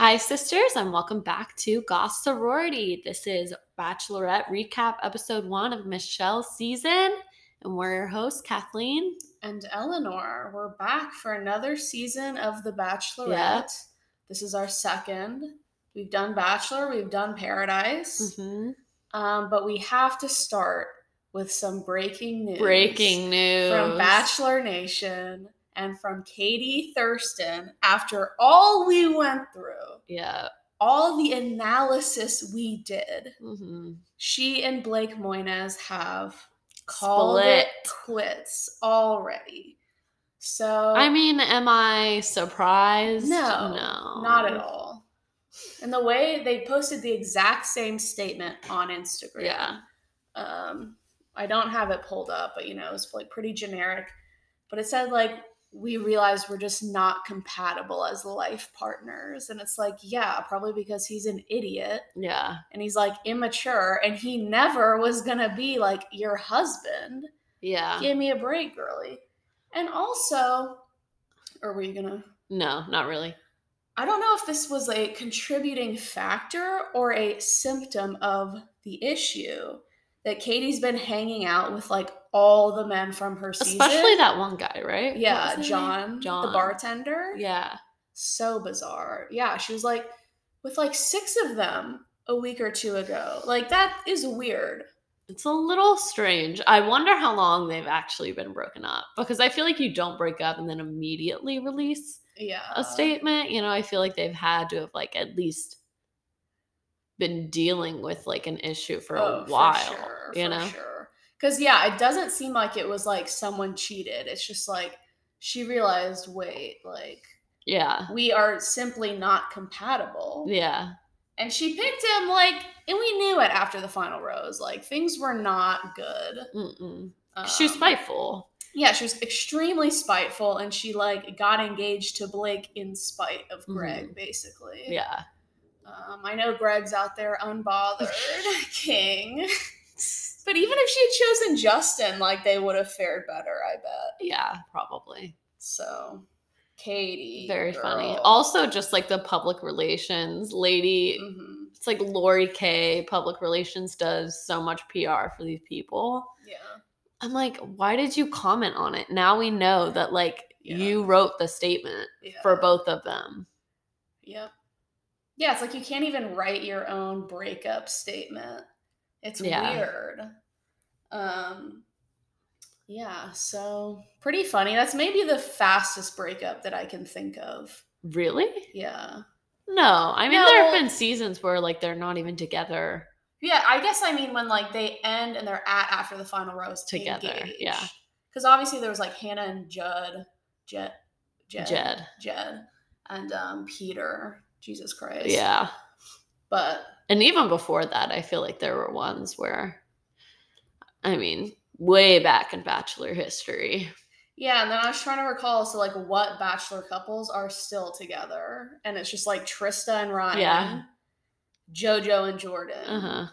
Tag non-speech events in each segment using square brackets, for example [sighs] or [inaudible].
Hi, sisters, and welcome back to Goss Sorority. This is Bachelorette Recap Episode 1 of Michelle's season, and we're your hosts, Kathleen. and Eleanor. We're back for another season of The Bachelorette. Yeah. This is our second. We've done Bachelor, we've done Paradise, Mhm. um, but we have to start with some breaking news. Breaking news from Bachelor Nation and from Katie Thurston. After all we went through, Yeah. all the analysis we did, Mhm. she and Blake Moynes have called Split. it quits already. So I mean, am I surprised? no, no, not at all. And the way they posted the exact same statement on Instagram. Yeah. Um, I don't have it pulled up, but you know, it's like pretty generic. But it said like we realized we're just not compatible as life partners. And it's like, yeah, probably because he's an idiot Yeah. and he's like immature and he never was gonna be like your husband. Yeah. Give me a break, girly. And also, or were you gonna No, not really. I don't know if this was a contributing factor or a symptom of the issue that Katie's been hanging out with like all the men from her season. Especially that one guy, right? Yeah, name? John, John. the bartender. Yeah. So bizarre. Yeah, she was like with like six of them a week or two ago. Like that is weird. It's a little strange. I wonder how long they've actually been broken up because I feel like you don't break up and then immediately release Yeah. a statement. You know, I feel like they've had to have like at least been dealing with like an issue for Oh, a while. sure, you for know? sure. Because yeah, it doesn't seem like it was like someone cheated. It's just like she realized, wait, like Yeah. we are simply not compatible. Yeah. And she picked him like, and we knew it after the final rose. Like things were not good. Mm-mm. Um, She's spiteful. Yeah, she was extremely spiteful, and she like got engaged to Blake in spite of Greg, basically. Yeah. Um, I know Greg's out there unbothered, [laughs] king. [laughs] But even if she had chosen Justin, like they would have fared better, I bet. Yeah, probably. So, Katie, Very funny. Also, just like the public relations lady, Mhm. it's like Lori K. Public relations does so much PR for these people. yeah, I'm like, why did you comment on it? Now we know that like Yeah. you wrote the statement yeah, for both of them. Yep. Yeah, it's like you can't even write your own breakup statement. It's Yeah. weird. Um yeah, so pretty funny. That's maybe the fastest breakup that I can think of. Really? Yeah. No. I mean, No, there have been seasons where like they're not even together. Yeah, I guess I mean when like they end and they're at after the final rose Together, yeah. Because obviously there was like Hannah and Judd, Jed, Jed, Jed. Jed, and um, Peter. Jesus Christ. Yeah. But And even before that, I feel like there were ones where, I mean, way back in Bachelor history. yeah, and then I was trying to recall so like what bachelor couples are still together, and it's just like Trista and Ryan, Yeah. JoJo and Jordan, Uh huh.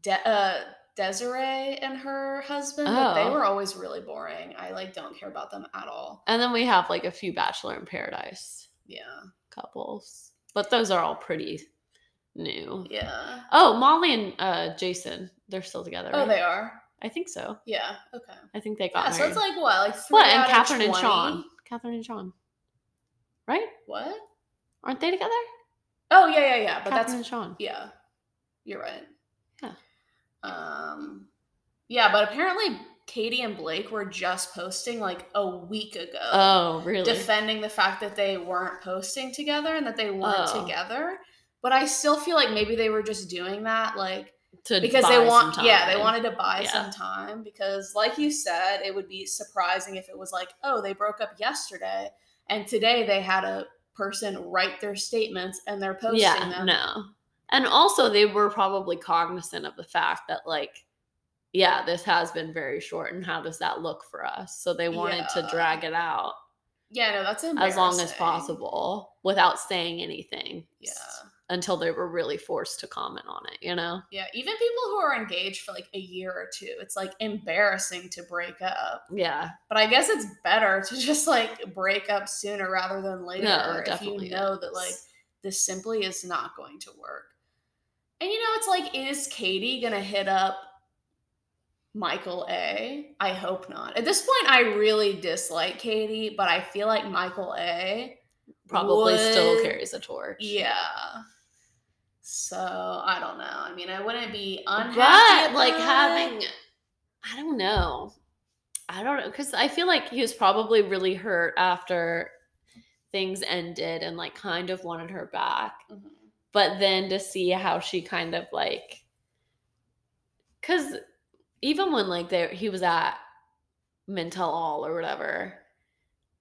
De- uh, Desiree and her husband. but they Oh. were always really boring. I like don't care about them at all. And then we have like a few Bachelor in Paradise Yeah, couples, but those are all pretty new. yeah. Oh, Molly and uh, Jason, they're still together. Oh, right? they are. I think so. Yeah. Okay. I think they got Yeah. So it's like what, like three what? And Catherine and Sean. Catherine and Sean. Right? What? Aren't they together? Oh yeah, yeah, yeah. But Catherine that's and Sean. yeah. You're right. Yeah. Um. Yeah, but apparently Katie and Blake were just posting like a week ago. Oh, really? defending the fact that they weren't posting together and that they weren't Oh. together. But I still feel like maybe they were just doing that like to because they some want yeah, they wanted to buy Yeah. some time because like you said, it would be surprising if it was like, "Oh, they broke up yesterday and today they had a person write their statements and they're posting yeah, them." no. And also, they were probably cognizant of the fact that, like, yeah, this has been very short, and how does that look for us? So they wanted to drag it out Yeah, no, that's as long as possible without saying anything. Yeah. until they were really forced to comment on it, you know? Yeah, even people who are engaged for like a year or two, it's like embarrassing to break up. Yeah. But I guess it's better to just like break up sooner rather than later No, if you know that like this simply is not going to work. And you know, it's like, is Katie gonna hit up Michael A? I hope not. At this point, I really dislike Katie, but I feel like Michael A Probably still carries a torch. Yeah. So I don't know. I mean, I wouldn't be unhappy. But like having. I don't know. I don't know. Cause I feel like he was probably really hurt after things ended and like kind of wanted her back. Mhm. but then to see how she kind of like because even when like there he was at Men Tell All or whatever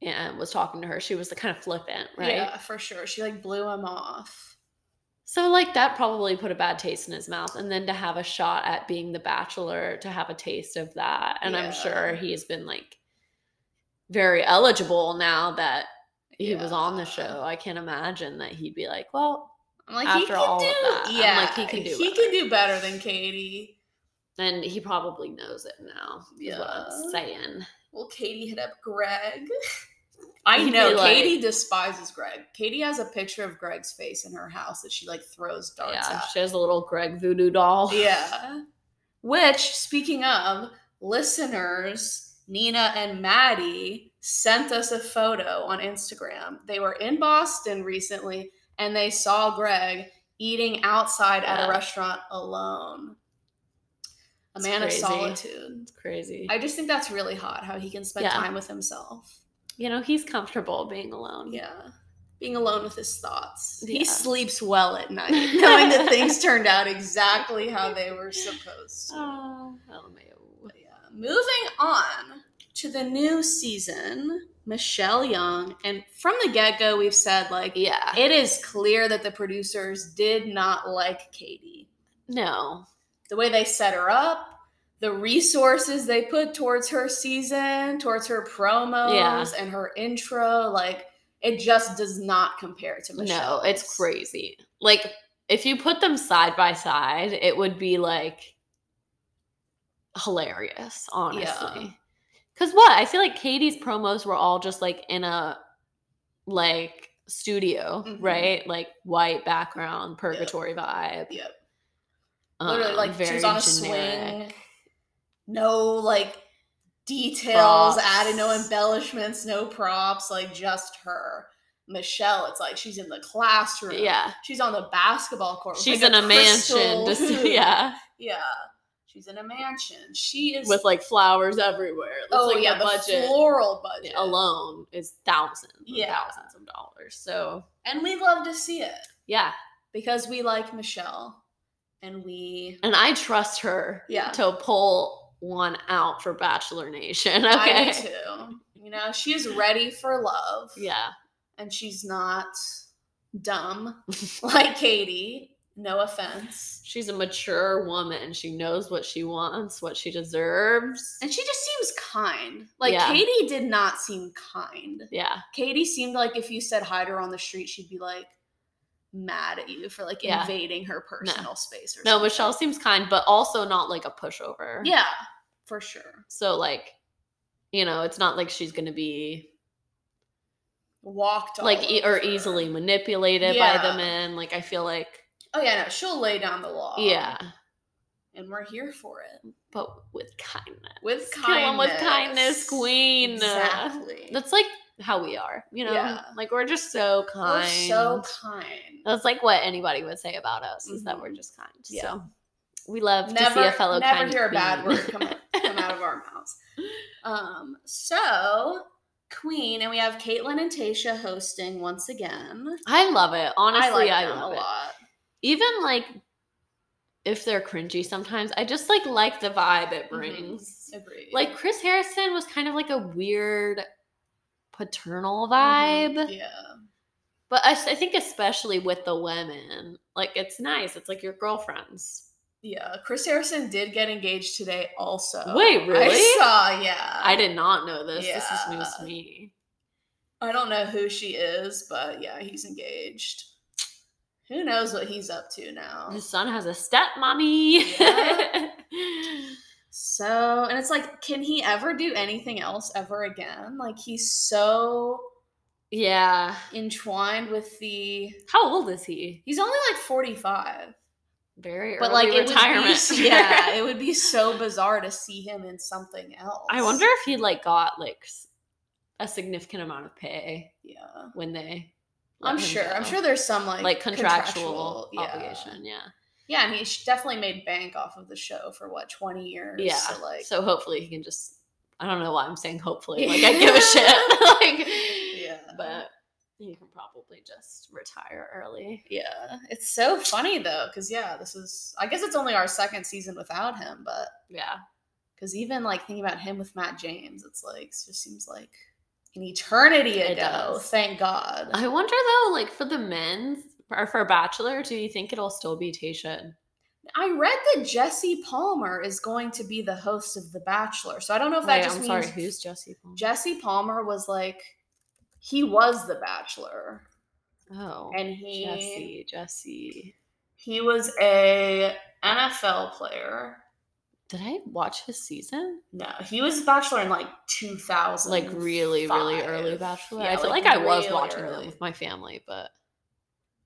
and was talking to her she was the kind of flippant right Yeah, for sure. She like blew him off. so like that probably put a bad taste in his mouth and then to have a shot at being the bachelor to have a taste of that and i'm sure he has been like very eligible now that he was on the show i can't imagine that he'd be like well I'm like, After he can all of do, that, I'm yeah, like, he can do He better. can do better than Katie. And he probably knows it now what i'm Yeah. saying Well, Katie hit up Greg. I know like- Katie despises Greg. Katie has a picture of Greg's face in her house that she like throws darts Yeah, at. she has a little Greg voodoo doll. [laughs] Yeah. Which, speaking of, listeners, Nina and Maddie sent us a photo on Instagram. They were in Boston recently and they saw Greg eating outside at a restaurant alone. A It's man of solitude. It's crazy. I just think that's really hot how he can spend Yeah. time with himself. you know, he's comfortable being alone. Yeah. Being alone with his thoughts. Yeah. He sleeps well at night, [laughs] knowing that things turned out exactly how they were supposed to. Oh, yeah. Moving on to the new season, Michelle Young. And from the get go, we've said, like, Yeah. it is clear that the producers did not like Katie. no. The way they set her up, the resources they put towards her season, towards her promos Yeah. and her intro, like, it just does not compare to Michelle. No, it's crazy. Like, if you put them side by side, it would be like hilarious, honestly. Because what? I feel like Katie's promos were all just like in a like studio, Mhm. right? Like white background, purgatory vibe. Yep. Literally, um, like she very was on a generic. swing. No like details Props. added, no embellishments, no props, like just her. Michelle, it's like she's in the classroom. Yeah. She's on the basketball court. She's like, in a mansion. crystal [laughs] Just, [laughs] yeah. Yeah. She's in a mansion. She is With like flowers everywhere. Oh like yeah, the budget floral budget alone is thousands and Yeah. thousands of dollars. So And we love to see it yeah. because we like Michelle and we And I trust her Yeah. to pull one out for Bachelor Nation. [laughs] I Okay. do too. You know, she's ready for love. Yeah. and she's not dumb [laughs] like Katie. No offense. She's a mature woman. She knows what she wants, what she deserves. And she just seems kind. Like Yeah. Katie did not seem kind. Yeah. Katie seemed like if you said hi to her on the street, she'd be like mad at you for like Yeah. invading her personal space or No, something. Michelle seems kind, but also not like a pushover. Yeah, for sure. So like, you know, it's not like she's gonna be Walked like e- or easily manipulated by the men. Like I feel like Oh yeah, no, she'll lay down the law. yeah, and we're here for it but with kindness. with kindness. with kindness, queen. Exactly. That's like how we are, you know. Yeah. Like we're just so kind. We're so kind. That's like what anybody would say about us is that we're Mhm. just kind. Yeah. So we love to see a fellow never kind hear a bad word come, out- come out of our [laughs] mouths. Um, so Queen, and we have Kaitlyn and Tayshia hosting once again. I love it. Honestly, I, them love a it. lot. Even like if they're cringy sometimes, I just like like the vibe it Mhm. brings. Agreed. Like Chris Harrison was kind of like a weird paternal Mhm. vibe. Yeah. But I think especially with the women, like it's nice. It's like your girlfriends. Yeah. Chris Harrison did get engaged today also. Wait, really? I saw, yeah. I did not know this. This is news to me. I don't know who she is, but yeah, he's engaged. Who knows what he's up to now? His son has a stepmommy. Yeah. [laughs] So, and it's like, can he ever do anything else ever again? Like, he's so yeah. entwined with the. How old is he? He's only like 45. Very But, like, retirement. be. [laughs] [laughs] Yeah, it would be so bizarre to see him in something else. I wonder if he like got like a significant amount of pay Yeah. when they. I'm sure. I'm sure there's some like like contractual, yeah. obligation. Yeah. Yeah, and he definitely made bank off of the show for what 20 years. Yeah. So like, So hopefully he can just. I don't know why I'm saying hopefully. Like I give a shit. [laughs] [laughs] like. Yeah. But he can probably just retire early. yeah, it's so funny though, because yeah, this is. I guess it's only our second season without him, but Yeah. because even like thinking about him with Matt James, it's like it just seems like an eternity It ago. does. Thank God. I wonder though, like for the men or for Bachelor, do you think it'll still be Tayshia? I read that Jesse Palmer is going to be the host of The Bachelor, so I don't know if that Wait, just I'm means sorry. Who's Jesse? Palmer? Jesse Palmer was like he was The Bachelor, Oh, and he Jesse. Jesse. he was a NFL player. Did I watch his season? No, he was Bachelor in like 2000, Like really, really early Bachelor. Yeah, I feel like, I was watching it with my family, but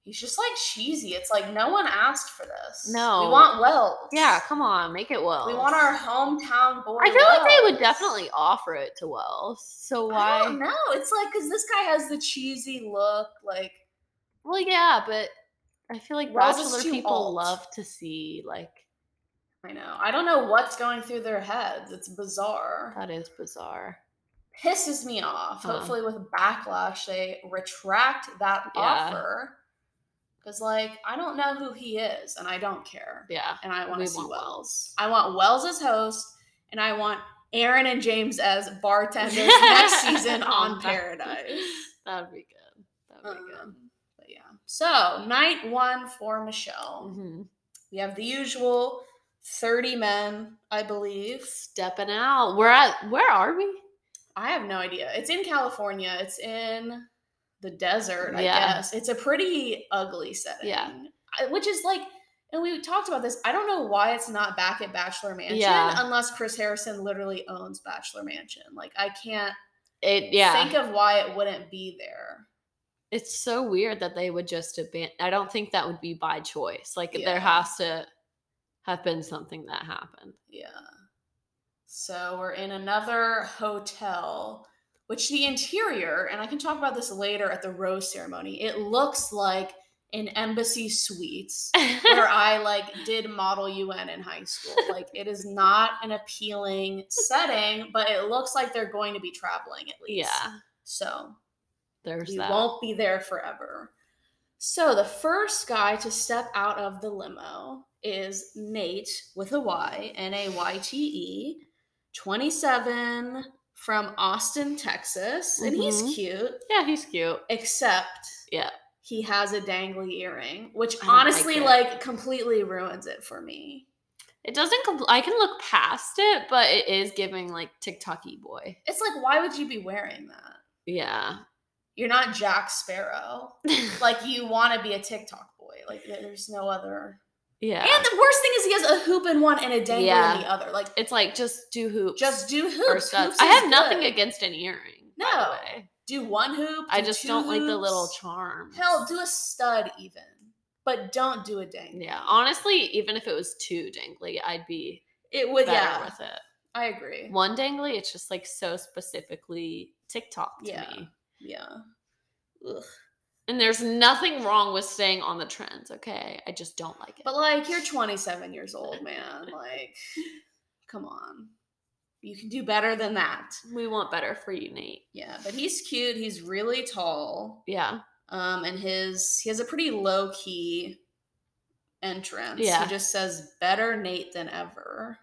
He's just like cheesy. It's like no one asked for this. No. we want Wells. yeah, come on, make it well. we want our hometown boy. I feel like they would definitely offer it to Wells. So I why? don't know. It's like because this guy has the cheesy look. Like Well, yeah, but I feel like Wells Bachelor people alt. love to see like I know. I don't know what's going through their heads. It's bizarre. that is bizarre. Pisses me off. Hopefully, with backlash, they retract that Yeah. offer. Because, like, I don't know who he is, and I don't care. Yeah. And I want to see want Wells. I want Wells as host, and I want Aaron and James as bartenders [laughs] next season on Paradise. [laughs] That'd be good. That'd be good. Um, but yeah. So, night one for Michelle. hmm We have the usual 30 men, I believe. Stepping out. We're at where are we? I have no idea. It's in California. It's in the desert, I Yeah. guess. It's a pretty ugly setting. Yeah. Which is like, and we talked about this. I don't know why it's not back at Bachelor Mansion Yeah. unless Chris Harrison literally owns Bachelor Mansion. Like, I can't It yeah. think of why it wouldn't be there. it's so weird that they would just abandon. I don't think that would be by choice. Like Yeah. there has to have been something that happened. Yeah. So we're in another hotel, which the interior, and I can talk about this later at the rose ceremony, it looks like an embassy suites where I [laughs] like did model UN in high school. Like it is not an appealing setting, but it looks like they're going to be traveling at least. yeah. So There's we that. won't be there forever. So the first guy to step out of the limo is Nate with a Y, N A Y T E, 27 from Austin, Texas. And he's Mhm. cute, Yeah, he's cute. except Yeah. he has a dangly earring, which don't like honestly like completely ruins it for me. It doesn't. Compl- I can look past it, but it is giving like TikToky boy. It's like, why would you be wearing that? Yeah. You're not Jack Sparrow. [laughs] Like you want to be a TikTok boy. Like there's no other. Yeah. And the worst thing is he has a hoop in one and a dangle Yeah. in the other. Like it's like just do hoops. just do hoops. Hoops I have nothing against an earring. No. Do one hoop. I just two don't like the little charm. Hell, do a stud even, but don't do a dangle. Yeah, honestly, even if it was too dangly, I'd be it would. Yeah, with it. I agree. One dangly, it's just like so specifically TikTok to Yeah. me. Yeah. Ugh. And there's nothing wrong with staying on the trends, okay? I just don't like it. But like, you're 27 years old, man. Like, come on. You can do better than that. we want better for you, Nate. Yeah, but he's cute. He's really tall. Yeah. Um, and his he has a pretty low key entrance. Yeah. He just says better Nate than ever.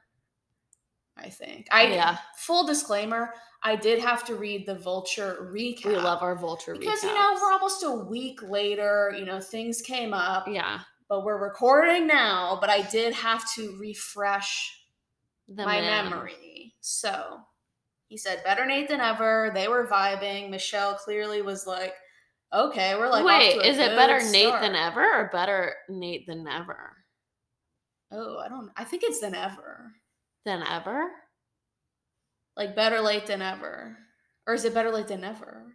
I think. I yeah. full disclaimer, I did have to read the vulture recap. We love our vulture because you know we're almost a week later, you know, things came up, Yeah. but we're recording now, but I did have to refresh The my man. memory. So he said, better Nate than ever. They were vibing. Michelle clearly was like, Okay, we're like. Wait, is it better Nate than ever or better Nate than never? Oh, I don't. I think it's than ever. Than ever? Like better late than ever, or is it better late than never?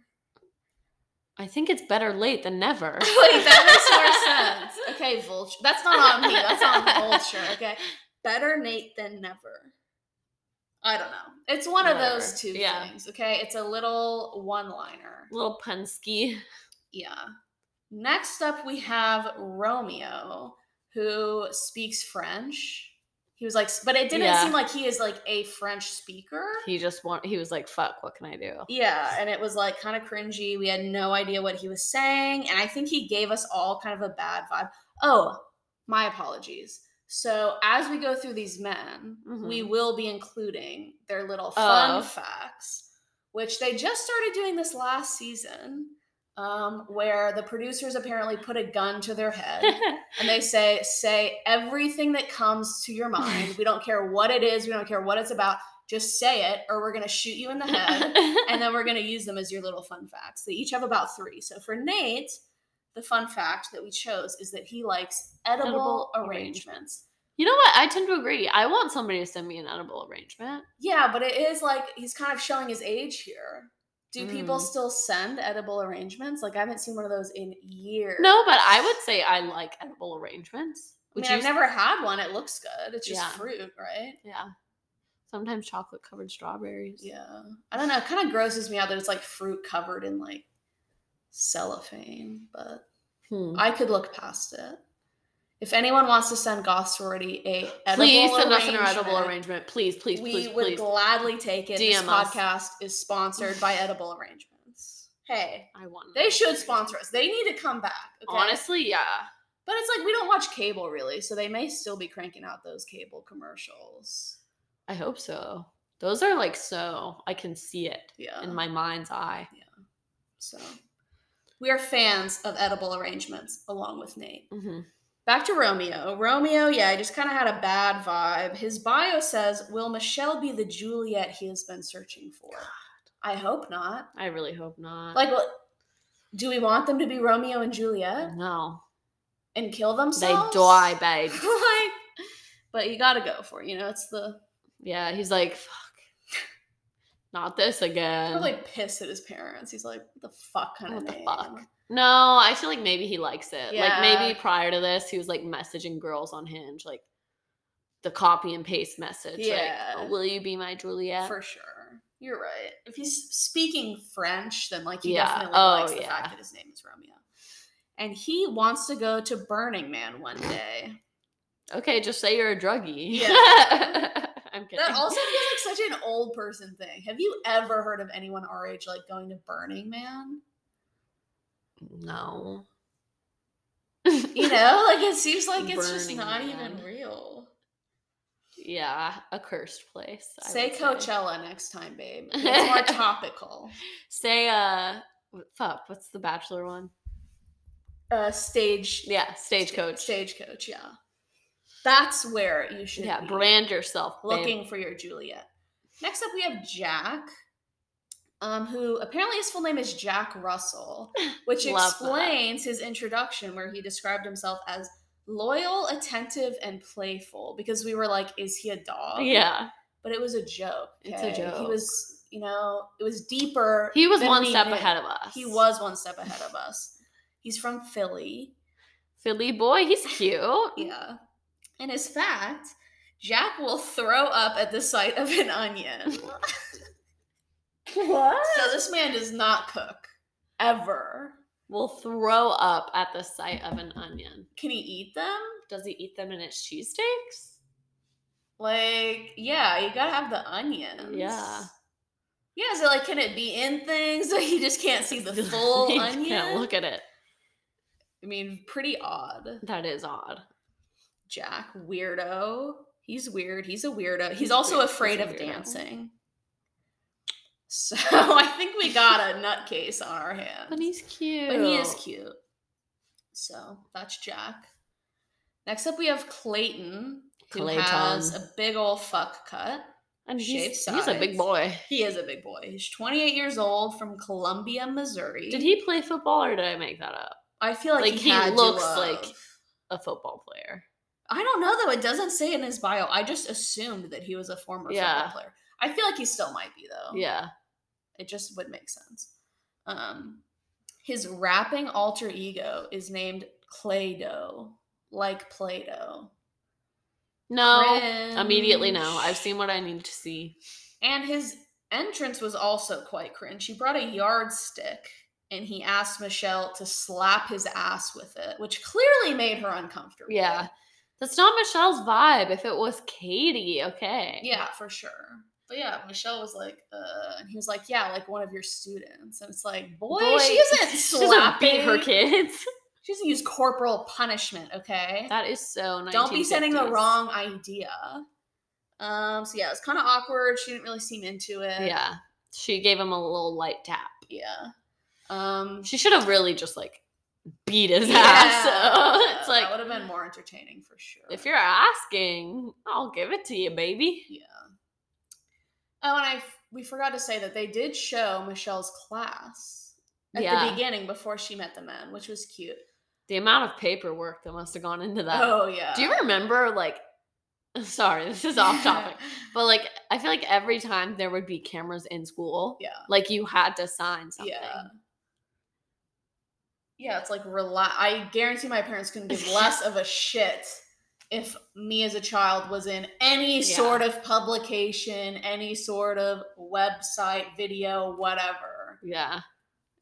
I think it's better late than never. [laughs] Wait, that makes more [laughs] sense. Okay, Vulture. That's not on me. That's on Vulture. Okay, better Nate than never. I don't know. It's one of those two Yeah. things. Okay, it's a little one-liner. Little punsky. Yeah. Next up, we have Romeo, who speaks French. He was like, but it didn't Yeah. seem like he is like a French speaker. He just want he was like, fuck, what can I do? Yeah, and it was like kind of cringy. We had no idea what he was saying, and I think he gave us all kind of a bad vibe. Oh, my apologies. So as we go through these men, we Mhm. will be including their little fun Oh. facts, which they just started doing this last season, um, where the producers apparently put a gun to their head [laughs] and they say say everything that comes to your mind. We don't care what it is. We don't care what it's about. Just say it, or we're gonna shoot you in the head [laughs] and then we're going to use them as your little fun facts. They each have about three. So for Nate, the fun fact that we chose is that he likes edible, Edible arrangements. you know what? I tend to agree. I want somebody to send me an edible arrangement. Yeah, but it is like he's kind of showing his age here. Do people Mm. still send edible arrangements? Like I haven't seen one of those in years. No, but I would say I like edible arrangements. I Would mean, I've never had one. It looks good. It's just Yeah. fruit, right? Yeah. Sometimes chocolate covered strawberries. Yeah. I don't know. It kind of grosses me out that it's like fruit covered in like cellophane, but Hmm. I could look past it. If anyone wants to send Goth Sorority a edible Please send us an arrangement, edible arrangement. Please, please, we please, would please. gladly take it. this us. podcast is sponsored by Edible Arrangements. Hey, I want. they should sponsor us. They need to come back. Okay? Honestly, yeah. but it's like we don't watch cable really, so they may still be cranking out those cable commercials. I hope so. Those are like so. I can see it Yeah. in my mind's eye. Yeah. so we are fans of edible arrangements, along with Nate. hmm Back to Romeo. Romeo, yeah, he just kind of had a bad vibe. His bio says, Will Michelle be the Juliet he has been searching for? I hope not. I really hope not. Like, what? Do we want them to be Romeo and Juliet no, and kill themselves? they die, babe. [laughs] like, but you gotta go for it. You know, it's the Yeah, he's like, fuck, not this again. probably pissed at his parents. He's like, what the fuck kind What of the name? fuck? No, I feel like maybe he likes it. Like maybe prior to this, he was like messaging girls on Hinge, like the copy and paste message. Yeah. Like, will you be my Juliet? For sure. You're right. If he's speaking French, then like he Yeah. definitely Oh, likes the yeah. fact that his name is Romeo. And he wants to go to Burning Man one day. okay, just say you're a druggie. Yeah. [laughs] I'm kidding. That also feels like such an old person thing. Have you ever heard of anyone our age like going to Burning Man? No. [laughs] You know, like it seems like it's just Burning not even real. Yeah, a cursed place. I Say would Coachella next time, babe. [laughs] It's more topical. Say uh what- fuck, what's the bachelor one? Uh, stage, Yeah, stagecoach. stagecoach. Yeah, that's where you should. yeah, be. brand yourself. babe. looking for your Juliet. Next up, we have Jack, um, who apparently his full name is Jack Russell, [laughs] which Love that. explains his introduction where he described himself as loyal, attentive, and playful. Because we were like, is he a dog? Yeah. But it was a joke. It's a joke. He was, you know, it was deeper. He was one step knew. ahead of us. He was one step ahead of us. He's from Philly. Philly boy, he's cute. [laughs] Yeah. And his fact, Jack will throw up at the sight of an onion. [laughs] What? So this man does not cook ever. Will throw up at the sight of an onion. Can he eat them? Does he eat them in his cheesesteaks? Like, yeah, you gotta have the onions. Yeah. Yeah, so like, can it be in things? [laughs] Like, you just can't see the [laughs] full onion. Can't look at it. I mean, pretty odd. That is odd. Jack, weirdo. He's weird. He's a weirdo. He's, He's also weird. afraid He's of dancing. So [laughs] I think we got a nutcase on our hands. But he's cute. But he is cute. So that's Jack. Next up, we have Clayton, who Clayton. has a big old fuck cut. And he's, he's a big boy. He is a big boy. He's 28 years old from Columbia, Missouri. Did he play football or did I make that up? I feel like, Like, he, he looks like- A football player. I don't know though. It doesn't say in his bio. I just assumed that he was a former Yeah. football player. I feel like he still might be though. Yeah. It just would make sense. Um, his rapping alter ego is named Play-Doh, like Play-Doh. No. Immediately no. I've seen what I need to see. And his entrance was also quite cringe. He brought a yardstick and he asked Michelle to slap his ass with it, which clearly made her uncomfortable. Yeah. That's not Michelle's vibe. If it was Katie, okay. Yeah, for sure. But yeah, Michelle was like, uh, and he was like, yeah, like one of your students. And it's like, boy, she [laughs] isn't she doesn't beat her kids. [laughs] She doesn't use corporal punishment, okay? That is so. Nice. Don't be sending the wrong idea. Um, so yeah, it's kind of awkward. She didn't really seem into it. Yeah, she gave him a little light tap. Yeah. Um, She should have really just like beat his yeah, ass. So [laughs] it's that like would have been more entertaining for sure. if you're asking, I'll give it to you, baby. yeah. Oh, and I we forgot to say that they did show Michelle's class at Yeah. the beginning before she met the men, which was cute. The amount of paperwork that must have gone into that. oh yeah. Do you remember like? [laughs] Sorry, this is off topic, [laughs] but like I feel like every time there would be cameras in school, Yeah. like you had to sign something. Yeah. Yeah, it's like rela- I guarantee my parents couldn't give [laughs] less of a shit if me as a child was in any Yeah. sort of publication, any sort of website, video, whatever. Yeah.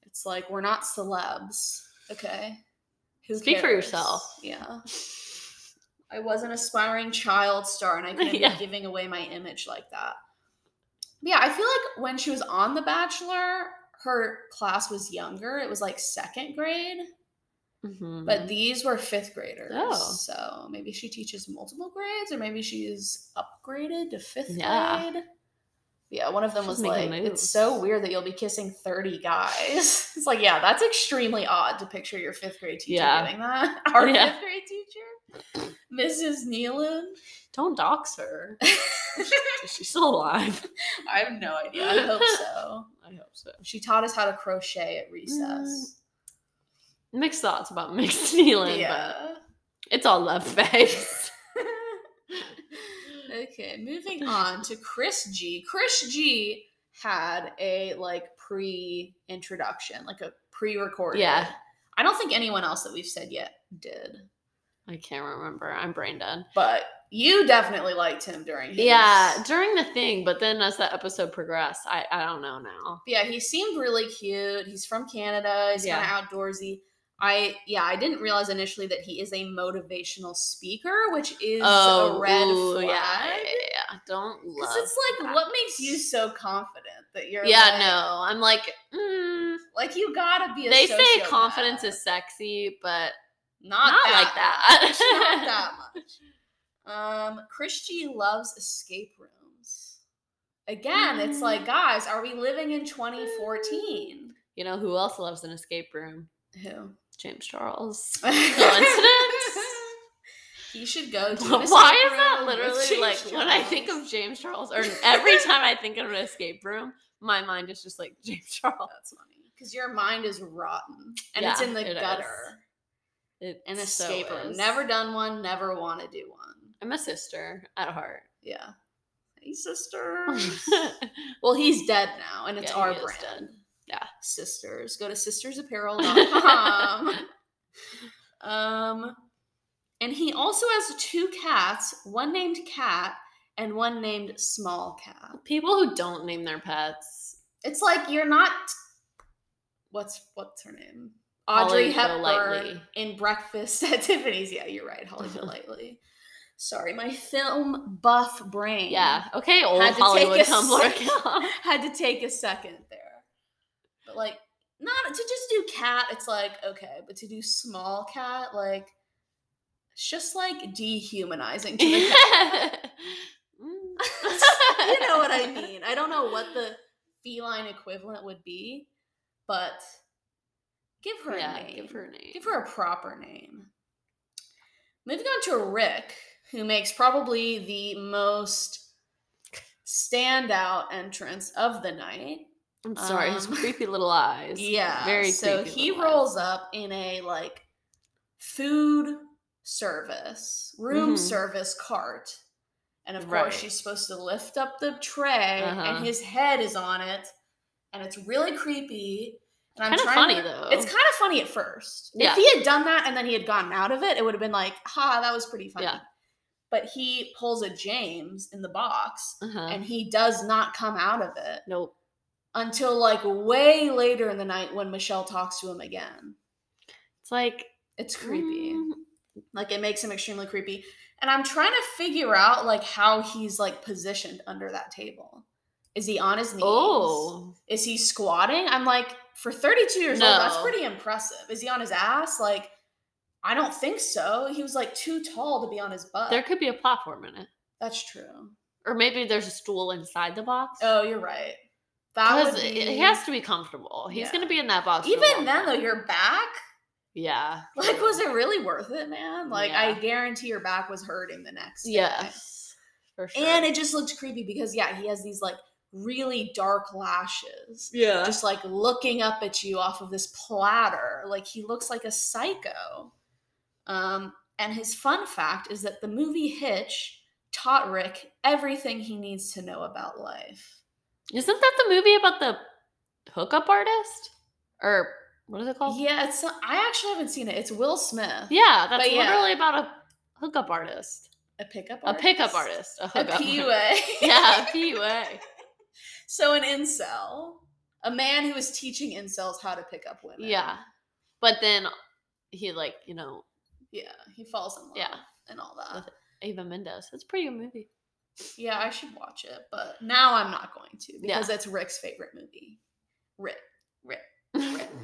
It's like we're not celebs, okay? Who Speak for yourself. Yeah. I was an aspiring child star and I couldn't [laughs] Yeah. be giving away my image like that. But yeah, I feel like when she was on The Bachelor, her class was younger. It was like second grade, Mhm. but these were fifth graders. Oh. So maybe she teaches multiple grades or maybe she's upgraded to fifth Yeah. grade. Yeah, one of them was like, it's so weird that you'll be kissing 30 guys. [laughs] it's like, yeah, that's extremely odd to picture your fifth grade teacher Yeah. doing that. [laughs] Our Yeah. fifth grade teacher, Mrs. Nealon. don't dox her. [laughs] She's still alive? I have no idea. I hope so. I hope so. She taught us how to crochet at Mm. recess. Mixed thoughts about [laughs] mixed but yeah. it's all love [laughs] face. [laughs] okay, moving on to Chris G. Chris G had a like pre-introduction, like a pre-recorded. Yeah. I don't think anyone else that we've said yet did. I can't remember. I'm brain dead. But you definitely liked him during his Yeah, during the thing, but then as the episode progressed, I, I don't know now. Yeah, he seemed really cute. He's from Canada. He's Yeah. kind of outdoorsy. I yeah, I didn't realize initially that he is a motivational speaker, which is a red Oh, flag. Yeah, yeah, yeah. Don't love. Because it's like, that. what makes you so confident that you're? Yeah, like, no. I'm like, mm, Like you gotta be. A they say confidence is sexy, but not, not that like that. much, not that [laughs] much. Um, Chris G loves escape rooms. Again, it's like, Mm. guys, are we living in 2014? you know who else loves an escape room? Who? James Charles. [laughs] Coincidence? he should go to. Why is that literally like when I think of James Charles, or [laughs] every time I think of an escape room, my mind is just like [laughs] James Charles. That's funny because your mind is rotten and it's in the it gutter. It An so escape room. is. Never done one. Never want to do one. I'm a sister at heart. Yeah. Hey, sister. well, he's dead now, and it's Yeah, our brand. Yeah. Sisters. Go to sistersapparel.com. [laughs] um, and he also has two cats, one named Cat and one named Small Cat. People who don't name their pets. It's like you're not. What's what's her name? Audrey Holly Hepburn in Breakfast at Tiffany's. Yeah, you're right, Holly Golightly. [laughs] Sorry, my film buff brain. Yeah. Okay, old Hollywood Tumblr account. [laughs] had to take a second there. Like, not to just do cat, it's like okay, but to do small cat, like, it's just like dehumanizing to the [laughs] cat. Mm. [laughs] you know what I mean? I don't know what the feline equivalent would be, but give her yeah, a name. give her a name. Give her a proper name. Moving on to Rick, who makes probably the most standout entrance of the night. I'm sorry, his Um, [laughs] creepy little eyes. Yeah. Very so he little eyes. rolls up in a like food service, room Mhm. service cart. And of Right. course, she's supposed to lift up the tray Uh-huh. and his head is on it. And it's really creepy. And I'm Kinda trying funny, to- though. It's kind of funny at first. Yeah. If he had done that and then he had gotten out of it, it would have been like, ha, that was pretty funny. Yeah. But he pulls a James in the box Uh-huh. and he does not come out of it nope. Until like way later in the night when Michelle talks to him again. It's like It's creepy. mm, Like it makes him extremely creepy. And I'm trying to figure out like how he's like positioned under that table. Is he on his knees? oh, Is he squatting? I'm like, for 32 years old, that's pretty impressive. Is he on his ass? Like, I don't think so. He was like too tall to be on his butt. there could be a platform in it, That's true. or maybe there's a stool inside the box. Oh, you're right. That would be, it has to be comfortable. He's Yeah. gonna be in that box. even then though, your back. yeah, Like, was it really worth it, man? Like, I guarantee your back was hurting the next day. yes, for sure. And it just looked creepy because yeah, he has these like really dark lashes. yeah, Just like looking up at you off of this platter. Like he looks like a psycho. Um, and his fun fact is that the movie Hitch taught Rick everything he needs to know about life. Isn't that the movie about the hookup artist, or what is it called? Yeah, it's I actually haven't seen it. It's Will Smith. Yeah, that's But yeah. literally about a hookup artist, A pickup artist. a pickup artist, a A hookup. PUA. [laughs] yeah, a PUA. [laughs] So an incel. A man who is teaching incels how to pick up women. Yeah, but then he like you know Yeah, he falls in love Yeah. and all that. With Eva Mendes. It's a pretty good movie. Yeah, I should watch it, but now I'm not going to Yeah. because it's Rick's favorite movie. Rick, Rick. Rick. [laughs]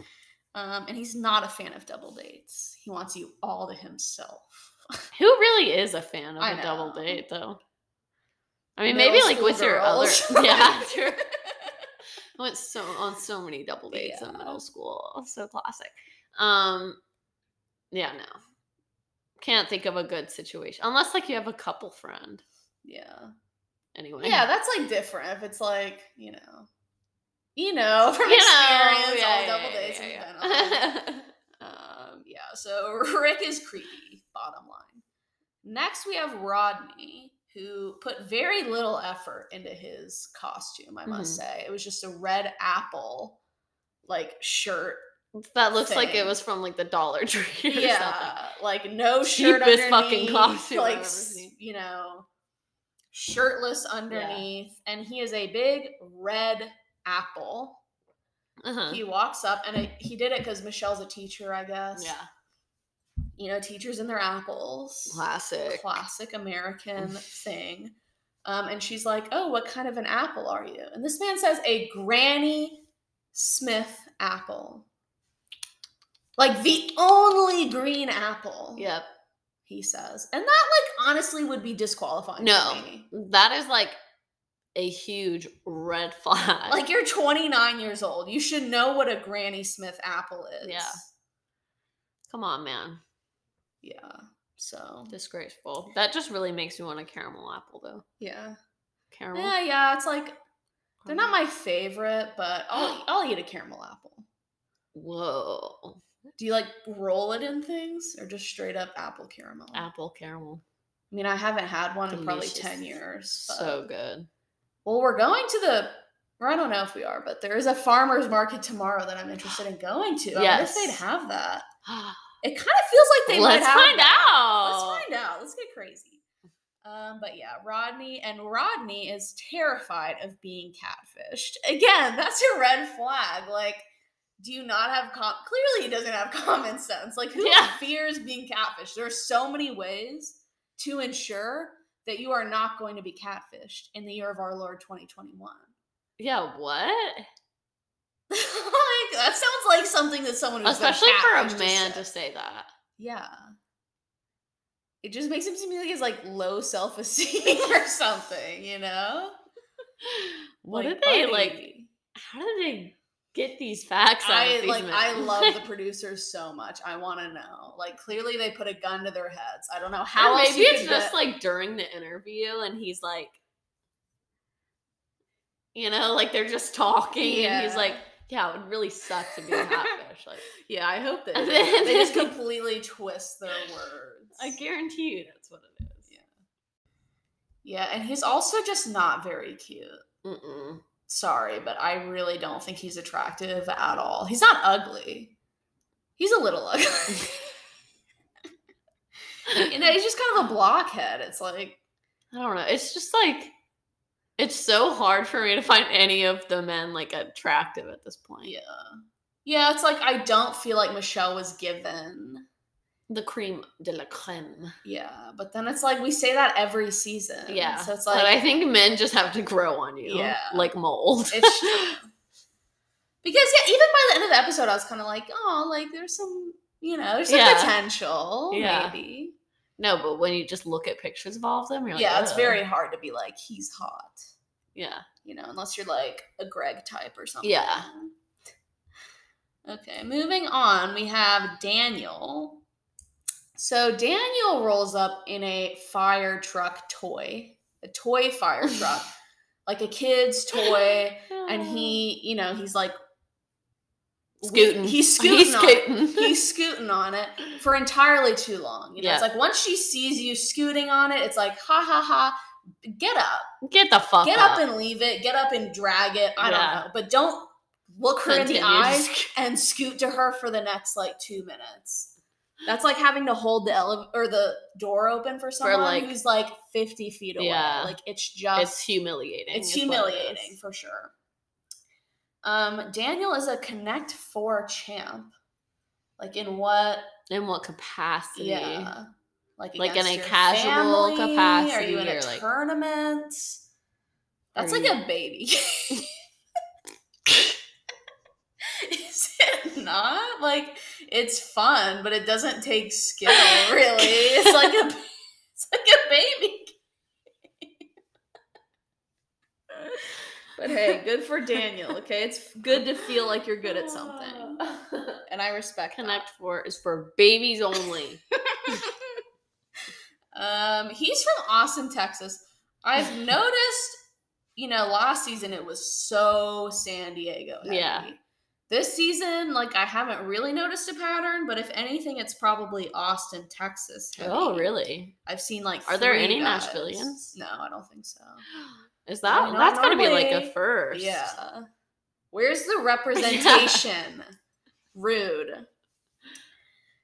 Um, and he's not a fan of double dates. He wants you all to himself. [laughs] Who really is a fan of I a double date though? I mean, Middle maybe like with your other [laughs] yeah. I went so on so many double dates in middle school. So classic. Um, yeah, no, can't think of a good situation unless like you have a couple friend. Yeah. Anyway, Yeah, that's like different. If it's like, you know, you know, [laughs] from you know, experience, yeah, all yeah, double yeah, dates yeah, on. yeah. [laughs] Um, yeah, so [laughs] Rick is creepy, bottom line. Next, we have Rodney, who put very little effort into his costume, I must Mm-hmm. say. It was just a red apple, like, shirt. that looks like it thing. was from like the Dollar Tree or something. Yeah, like, no shirt Cheapest underneath. fucking costume like, ever s- seen. you know, shirtless underneath. And he is a big red apple. Uh-huh. He walks up, and it, he did it because Michelle's a teacher, I guess. Yeah, you know, teachers and their apples. classic. Classic American thing. Um, and she's like, Oh, what kind of an apple are you? And this man says, A Granny Smith apple. Like the only green apple, Yep. He says. And that, like, honestly would be disqualifying No. That is like a huge red [laughs] flag. Like, you're 29 years old. You should know what a Granny Smith apple is. Yeah. come on, man. Yeah. So, Disgraceful. That just really makes me want a caramel apple, though. yeah. Caramel. Yeah, yeah. It's like, they're not my favorite, but I'll, [gasps] I'll eat a caramel apple. Whoa. Do you like roll it in things or just straight up apple caramel? Apple caramel. I mean, I haven't had one in probably 10 years. But, So good. well, we're going to the, or I don't know if we are, but there is a farmer's market tomorrow that I'm interested in going to. I wonder if Yes. they'd have that. [gasps] It kind of feels like they Let's might have find that. out. Let's find out. Let's get crazy. Um, but yeah, Rodney and Rodney is terrified of being catfished. Again, that's a red flag. Like, do you not have com- clearly he doesn't have [laughs] common sense. Like, who Yeah. fears being catfished? There are so many ways to ensure that you are not going to be catfished in the year of our Lord 2021. Yeah, what? [laughs] like that sounds like something that someone Especially for a man to say that. Yeah. It just makes him seem like he's like low self esteem [laughs] or something, you know? What Like, did they like? How did they get these facts out I like I love the [laughs] producers so much. I want to know. Like clearly they put a gun to their heads. I don't know how else maybe it's just get- like during the interview and he's like You know, like they're just talking, and he's like, "Yeah, it would really suck to be a [laughs] catfish." Like, Yeah, I hope that they, they just [laughs] completely twist their words. I guarantee you, that's what it is. Yeah. Yeah, and he's also just not very cute. Mm-mm. Sorry, but I really don't think he's attractive at all. He's not ugly. He's a little ugly. you know, he's just kind of a blockhead. It's like, I don't know. It's just like it's so hard for me to find any of the men like attractive at this point. yeah. Yeah, it's like I don't feel like Michelle was given. The cream de la creme. Yeah, but then it's like we say that every season. Yeah. So it's but like I think men just have to grow on you. Yeah. Like mold. It's true. [laughs] because yeah, even by the end of the episode, I was kind of like, oh, like there's some, you know, there's some Yeah. potential, Yeah. maybe. no, but when you just look at pictures of all of them, you're like, yeah, it's very hard to be like he's hot, Yeah. you know, unless you're like a Greg type or something. Yeah. Okay, moving on, we have Daniel. So Daniel rolls up in a fire truck toy, a toy fire [laughs] truck, like a kid's toy, and he, oh. you know, he's like scooting. He's scooting. [laughs] He's on scooting. He's scooting on it for entirely too long. You know, it's like once she sees you scooting on it, it's like ha ha ha. Get up, Get the fuck up. get up. up and leave it. Get up and drag it. I Yeah. don't know, but don't look her in the eyes and scoot to her for the next like two minutes. That's like having to hold the ele- or the door open for someone like- who's like fifty feet away. Yeah. Like it's just It's humiliating. it's what it humiliating for sure. Um, Daniel is a Connect Four champ. Like in what? In what capacity? Yeah. Like Like in a casual family? Are you capacity in a or, like- tournament? That's like you- a baby. [laughs] Is it not? Like it's fun, but it doesn't take skill. [laughs] Really, it's like a it's like a baby. But hey, good for Daniel. Okay, it's good to feel like you're good at something, and I respect that. Connect Four is for babies only. [laughs] Um, he's from Austin, Texas. I've [laughs] noticed, you know, last season it was so San Diego. Heavy. Yeah. This season, like I haven't really noticed a pattern, but if anything, it's probably Austin, Texas. heavy. oh, really? I've seen like. Are there any guys. Nashvillians? No, I don't think so. [gasps] Is that know, that's gotta be like a first? Yeah. Where's the [laughs] representation? Rude.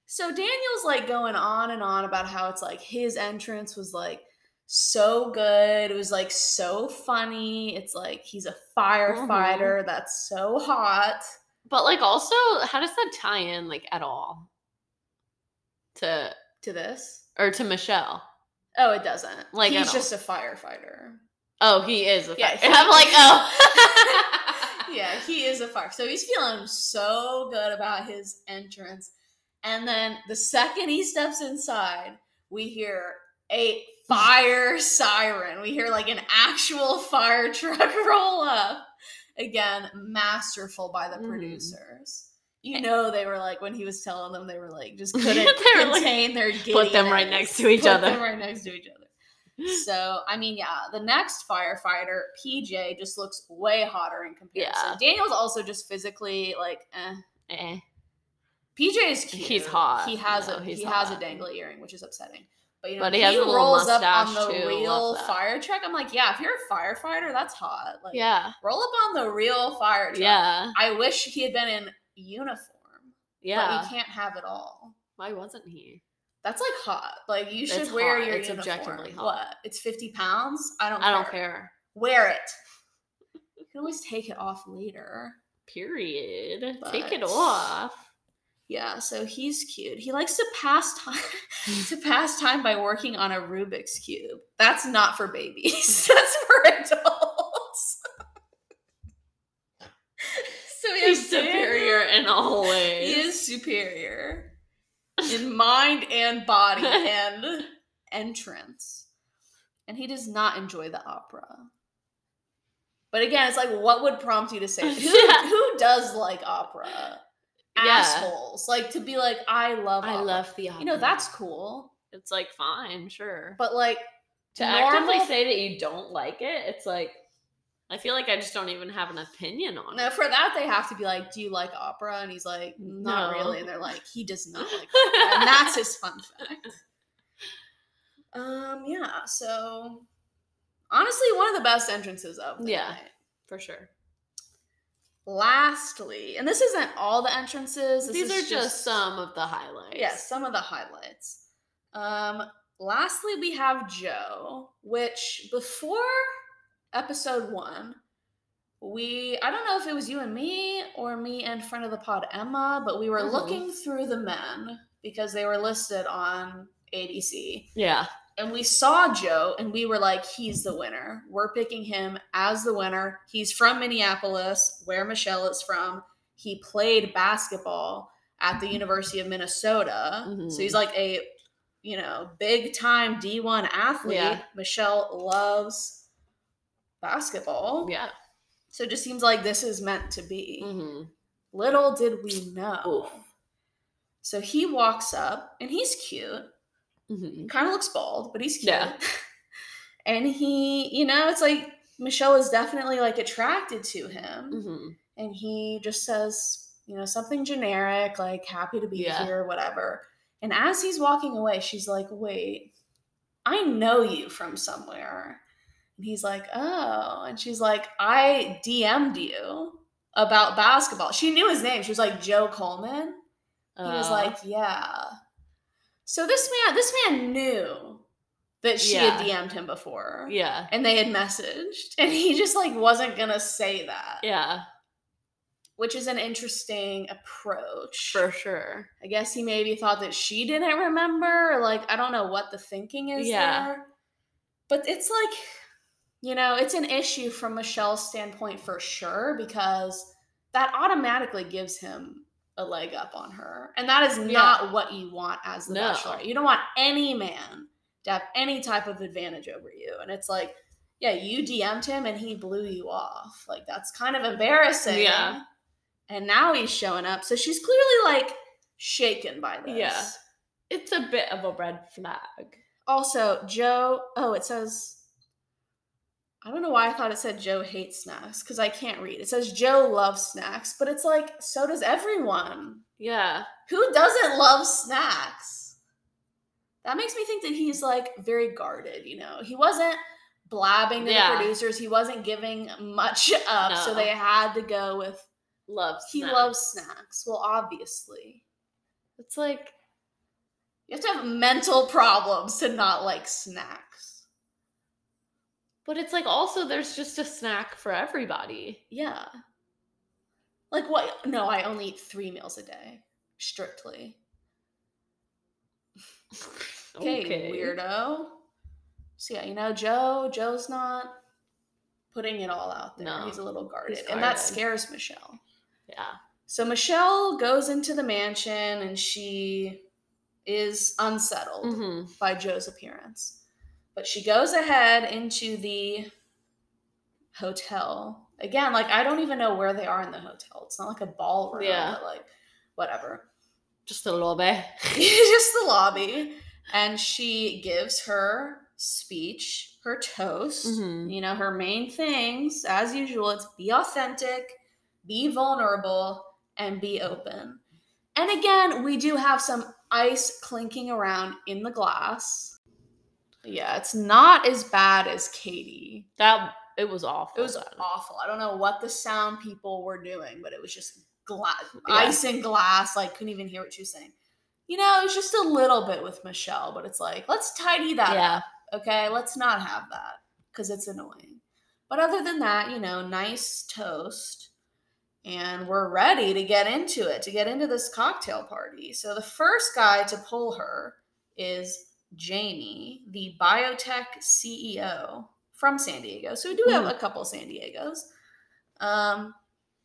So Daniel's like going on and on about how it's like his entrance was like so good. It was like so funny. It's like he's a mm-hmm. firefighter that's so hot. But like also, how does that tie in like at all? To To this? or to Michelle? Oh, it doesn't. Like, he's all. just a firefighter. Oh, he is a Yeah, fi- [laughs] I'm like, [laughs] oh. [laughs] yeah, he is a fire. So he's feeling so good about his entrance. And then the second he steps inside, we hear a fire siren. We hear like an actual fire truck roll up. Again, masterful by the Mhm. producers. You know they were like when he was telling them they were like just [laughs] couldn't were like, contain their "Put them right next to each Put other." them right next to each other. So I mean, yeah, the next firefighter, PJ, just looks way hotter in comparison. Yeah. Daniel's also just physically like, eh. Eh. PJ is cute. He's hot. He has No, a he has a dangly earring, which is upsetting. But you know, But he, he has a little rolls up on the too. real fire truck. I'm like, yeah, if you're a firefighter, that's hot. Like, Yeah. roll up on the real fire truck. Yeah. I wish he had been in uniform. Yeah. But you can't have it all. Why wasn't he? That's like hot. Like you should It's wear hot. your It's uniform. objectively hot. What? It's 50 pounds? I don't I don't care. Wear it. You can always take it off later. Period. Take it off. Yeah, so he's cute. He likes to pass time [laughs] to pass time by working on a Rubik's cube. That's not for babies. [laughs] That's for adults. [laughs] so He's superior in all ways. He is superior in mind and body and entrance. And he does not enjoy the opera. But again, it's like, what would prompt you to say? Who, who does like opera? Yeah. Assholes. Like to be like, I love I opera. love the You know, that's cool. it's like fine, sure. But like to normal- actively say that you don't like it, it's like I feel like I just don't even have an opinion on Now, it. for that, they have to be like, "Do you like opera?" And he's like, "Not No. really." And they're like, "He does not like [laughs] opera," and that's his fun fact. Um, yeah. So, honestly, one of the best entrances of the Yeah. night. For sure. Lastly, and this isn't all the entrances. this These are just some of the highlights. Yes, some of the highlights. Um, lastly, we have Joe, which before episode one, we I don't know if it was you and me or me and friend of the pod Emma, but we were Mhm. looking through the men because they were listed on ABC. Yeah. And we saw Joe and we were like, he's the winner. We're picking him as the winner. He's from Minneapolis, where Michelle is from. He played basketball at the University of Minnesota. Mhm. So he's like a, you know, big time D1 athlete. Yeah. Michelle loves basketball. Yeah. So it just seems like this is meant to be. hmm Little did we know. Oof. So he walks up and he's cute hmm kind of looks bald, but he's cute. Yeah. [laughs] and he, you know, it's like Michelle is definitely like attracted to him. hmm And he just says, you know, something generic, like happy to be Yeah. here, whatever. And as he's walking away, she's like, wait, I know you from somewhere. And he's like, oh. And she's like, I DM'd you about basketball. She knew his name. She was like, Joe Coleman. He was Uh, like, "Yeah." So this man, this man knew that she had DM'd him before, yeah. and they had messaged, and he just like wasn't gonna say that, Yeah. which is an interesting approach. For sure. I guess he maybe thought that she didn't remember, or like I don't know what the thinking is Yeah. there, but it's like, you know, it's an issue from Michelle's standpoint for sure because that automatically gives him a leg up on her. And that is not what you want as the No. bachelor. You don't want any man to have any type of advantage over you. And it's like, yeah, you DM'd him and he blew you off. Like that's kind of embarrassing. Yeah. And now he's showing up. So she's clearly like shaken by this. Yeah. It's a bit of a red flag. Also, Joe, oh, it says I don't know why I thought it said Joe hates snacks because I can't read. It says Joe loves snacks, but it's like so does everyone. Yeah. Who doesn't love snacks? That makes me think that he's like very guarded, you know. He wasn't blabbing to Yeah. the producers, he wasn't giving much up, so they had to go with Loves. he snacks. loves snacks. Well, obviously. It's like You have to have mental problems to not like snacks. But it's like also there's just a snack for everybody. Yeah. Like what? No, I only eat three meals a day, strictly. [laughs] Okay, weirdo. So yeah, you know, Joe, Joe's not putting it all out there. No, he's a little guarded, and that scares Michelle. Yeah. So Michelle goes into the mansion and she is unsettled hmm by Joe's appearance. But she goes ahead into the hotel. Again, like I don't even know where they are in the hotel. It's not like a ballroom, Yeah. but like whatever. Just a little [laughs] bit. Just the lobby. And she gives her speech, her toast, Mhm. you know, her main things, as usual, it's be authentic, be vulnerable, and be open. And again, we do have some ice clinking around in the glass. Yeah, it's not as bad as Katie. That it was awful. It was then. awful. I don't know what the sound people were doing, but it was just glass, Yeah. ice and glass. Like, couldn't even hear what she was saying. You know, it was just a little bit with Michelle, but it's like, let's tidy that Yeah. up. Okay, let's not have that because it's annoying. But other than that, you know, nice toast. And we're ready to get into it, to get into this cocktail party. So the first guy to pull her is Jamie, the biotech CEO from San Diego. So we do have Mhm. a couple San Diegos. Um,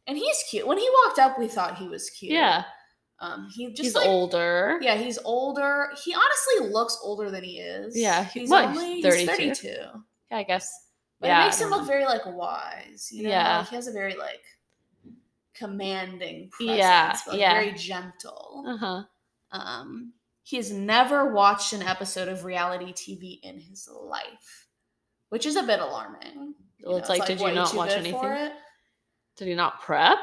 and he's cute. When he walked up, we thought he was cute. Yeah. Um, he just He's like, older. yeah, he's older. He honestly looks older than he is. Yeah, he- he's what, only he's he's 32? 32. Yeah, I guess. But yeah, it makes him look know. very like wise. You know? Yeah. Like, he has a very like commanding presence, Yeah, but yeah. very gentle. Uh-huh. Um, he has never watched an episode of reality TV in his life, which is a bit alarming. Well, it's like, did you not watch anything? it? Did he not prep?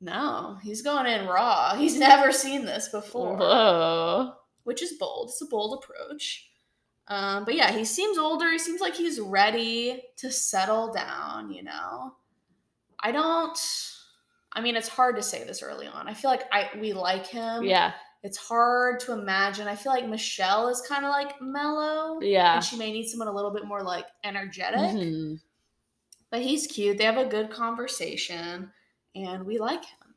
No, he's going in raw. [laughs] He's never seen this before, Whoa. which is bold. It's a bold approach. Um, but yeah, he seems older. He seems like he's ready to settle down, you know. I don't I mean, it's hard to say this early on. I feel like I we like him. Yeah. It's hard to imagine. I feel like Michelle is kind of like mellow. Yeah. And she may need someone a little bit more like energetic. Mhm. But he's cute. They have a good conversation and we like him.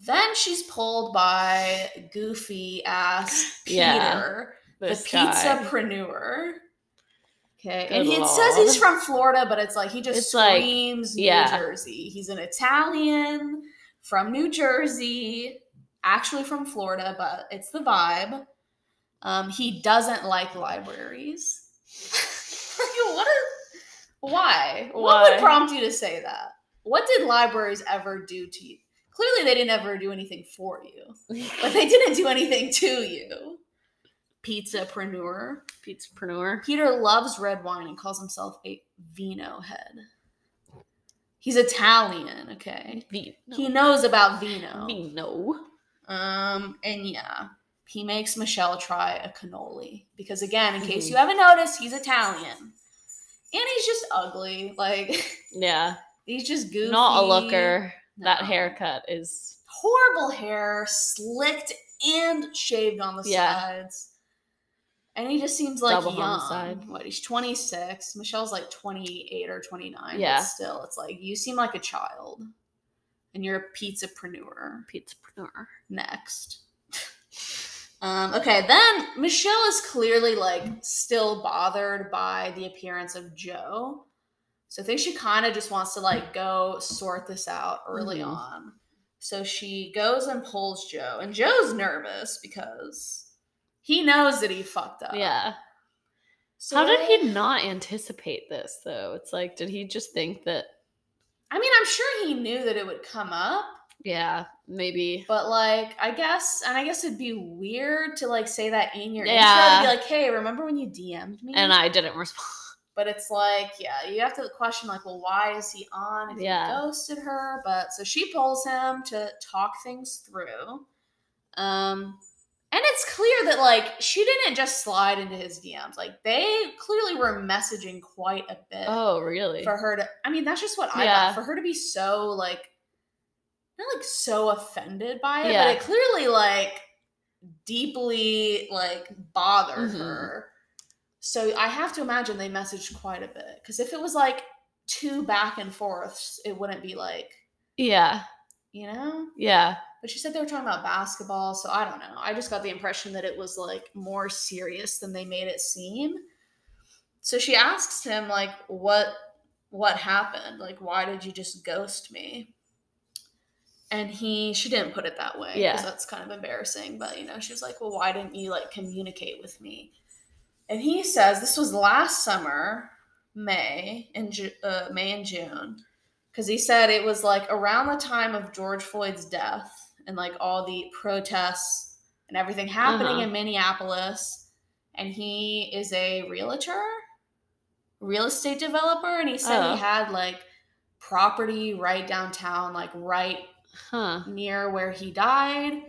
Then she's pulled by goofy ass [laughs] Peter, Yeah, the guy. pizzapreneur. Okay. Good and he, it says he's from Florida, but it's like he just It's like- New yeah. Jersey. He's an Italian from New Jersey, actually from Florida, but it's the vibe. Um, he doesn't like libraries. [laughs] what is why? What would prompt you to say that? What did libraries ever do to you? Clearly, they didn't ever do anything for you, but they didn't do anything to you. Pizzapreneur. Pizzapreneur. Peter loves red wine and calls himself a vino head. He's Italian, okay? Vino. He knows about vino. Vino. Um, and yeah, he makes Michelle try a cannoli because, again, in case you haven't noticed, he's Italian, and he's just ugly. Like [laughs] Yeah. he's just goofy. Not a looker. That haircut is. horrible hair, slicked and shaved on the Yeah. sides. And he just seems like Double young. homicide. What he's 26. Michelle's like 28 or 29. Yeah. But still, it's like you seem like a child. And you're a pizzapreneur. Pizzapreneur. Next. [laughs] Um, okay, then Michelle is clearly like still bothered by the appearance of Joe. So I think she kind of just wants to like go sort this out early Mhm. on. So she goes and pulls Joe, and Joe's nervous because he knows that he fucked up. Yeah. So How did he not anticipate this though? It's like, did he just think that? I mean, I'm sure he knew that it would come up, Yeah, maybe. but like, I guess, and I guess it'd be weird to like say that in your intro Yeah. to be like, "Hey, remember when you DM'd me?" And I didn't respond. But it's like, yeah, you have to question like, well, why is he on if Yeah. he ghosted her? But so she pulls him to talk things through. Um and it's clear that like she didn't just slide into his DMs. Like they clearly were messaging quite a bit Oh, really? for her to I mean, that's just what I Yeah. got. For her to be so like not like so offended by it, Yeah. but it clearly like deeply like bothered Mhm. her. So I have to imagine they messaged quite a bit. Because if it was like two back and forths, it wouldn't be like, Yeah. You know? Yeah. But she said they were talking about basketball, so I don't know. I just got the impression that it was like more serious than they made it seem. So she asks him like what what happened? Like why did you just ghost me? And he she didn't put it that way Yeah. because that's kind of embarrassing, but you know, she was like, "Well, why didn't you like communicate with me?" And he says this was last summer, May in Ju- uh, May and June because he said it was like around the time of George Floyd's death and like all the protests and everything happening Uh-huh. in Minneapolis. And he is a realtor, real estate developer, and he said Oh. he had like property right downtown, like right Huh. near where he died.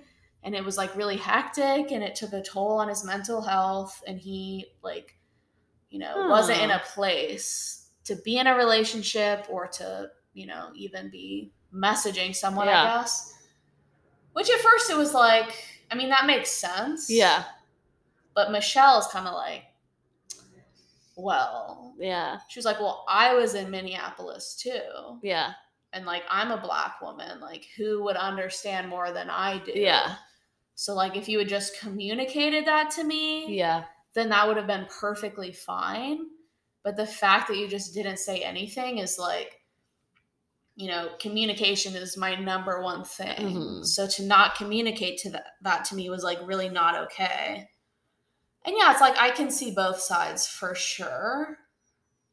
And it was like really hectic and it took a toll on his mental health. And he, like, you know, wasn't in a place to be in a relationship or to, you know, even be messaging someone, Yeah. I guess. Which at first it was like, I mean, that makes sense. Yeah. But Michelle is kind of like, well, Yeah. she was like, well, I was in Minneapolis too Yeah. and like I'm a black woman, like who would understand more than I do? Yeah. So like if you had just communicated that to me, Yeah. then that would have been perfectly fine. But the fact that you just didn't say anything is like you know, communication is my number one thing. Mhm. So to not communicate to that that to me was like really not okay. And yeah, it's like I can see both sides for sure.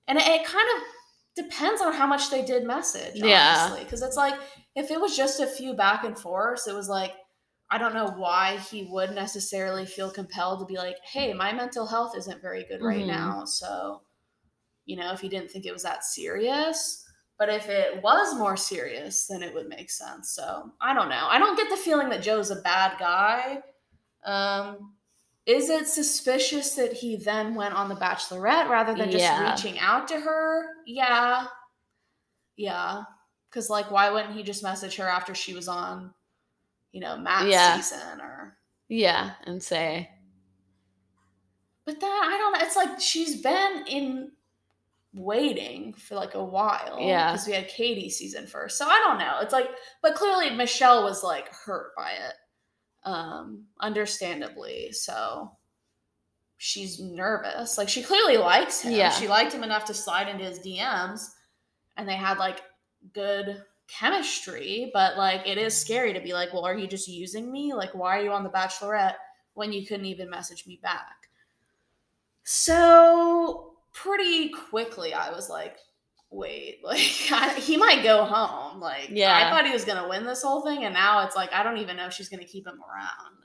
And it, it kind of depends on how much they did message, Yeah. honestly. Because it's like if it was just a few back and forths, it was like I don't know why he would necessarily feel compelled to be like, hey, my mental health isn't very good right Mhm. now. So you know, if he didn't think it was that serious. But if it was more serious, then it would make sense. So I don't know. I don't get the feeling that Joe's a bad guy. Um, is it suspicious that he then went on The Bachelorette rather than just Yeah. reaching out to her? Yeah. Yeah. Because, like, why wouldn't he just message her after she was on, you know, Matt's Yeah. season or. Yeah, and say, But then I don't know. It's like she's been in waiting for like a while. Yeah. Because we had Katie season first. So I don't know. It's like, but clearly Michelle was like hurt by it. Um, understandably. So she's nervous. Like she clearly likes him. Yeah. She liked him enough to slide into his DMs and they had like good chemistry, but like it is scary to be like, well, are you just using me? Like, why are you on The Bachelorette when you couldn't even message me back? So pretty quickly, I was like, wait, [laughs] like I, he might go home. Like, Yeah. I thought he was gonna win this whole thing, and now it's like I don't even know if she's gonna keep him around.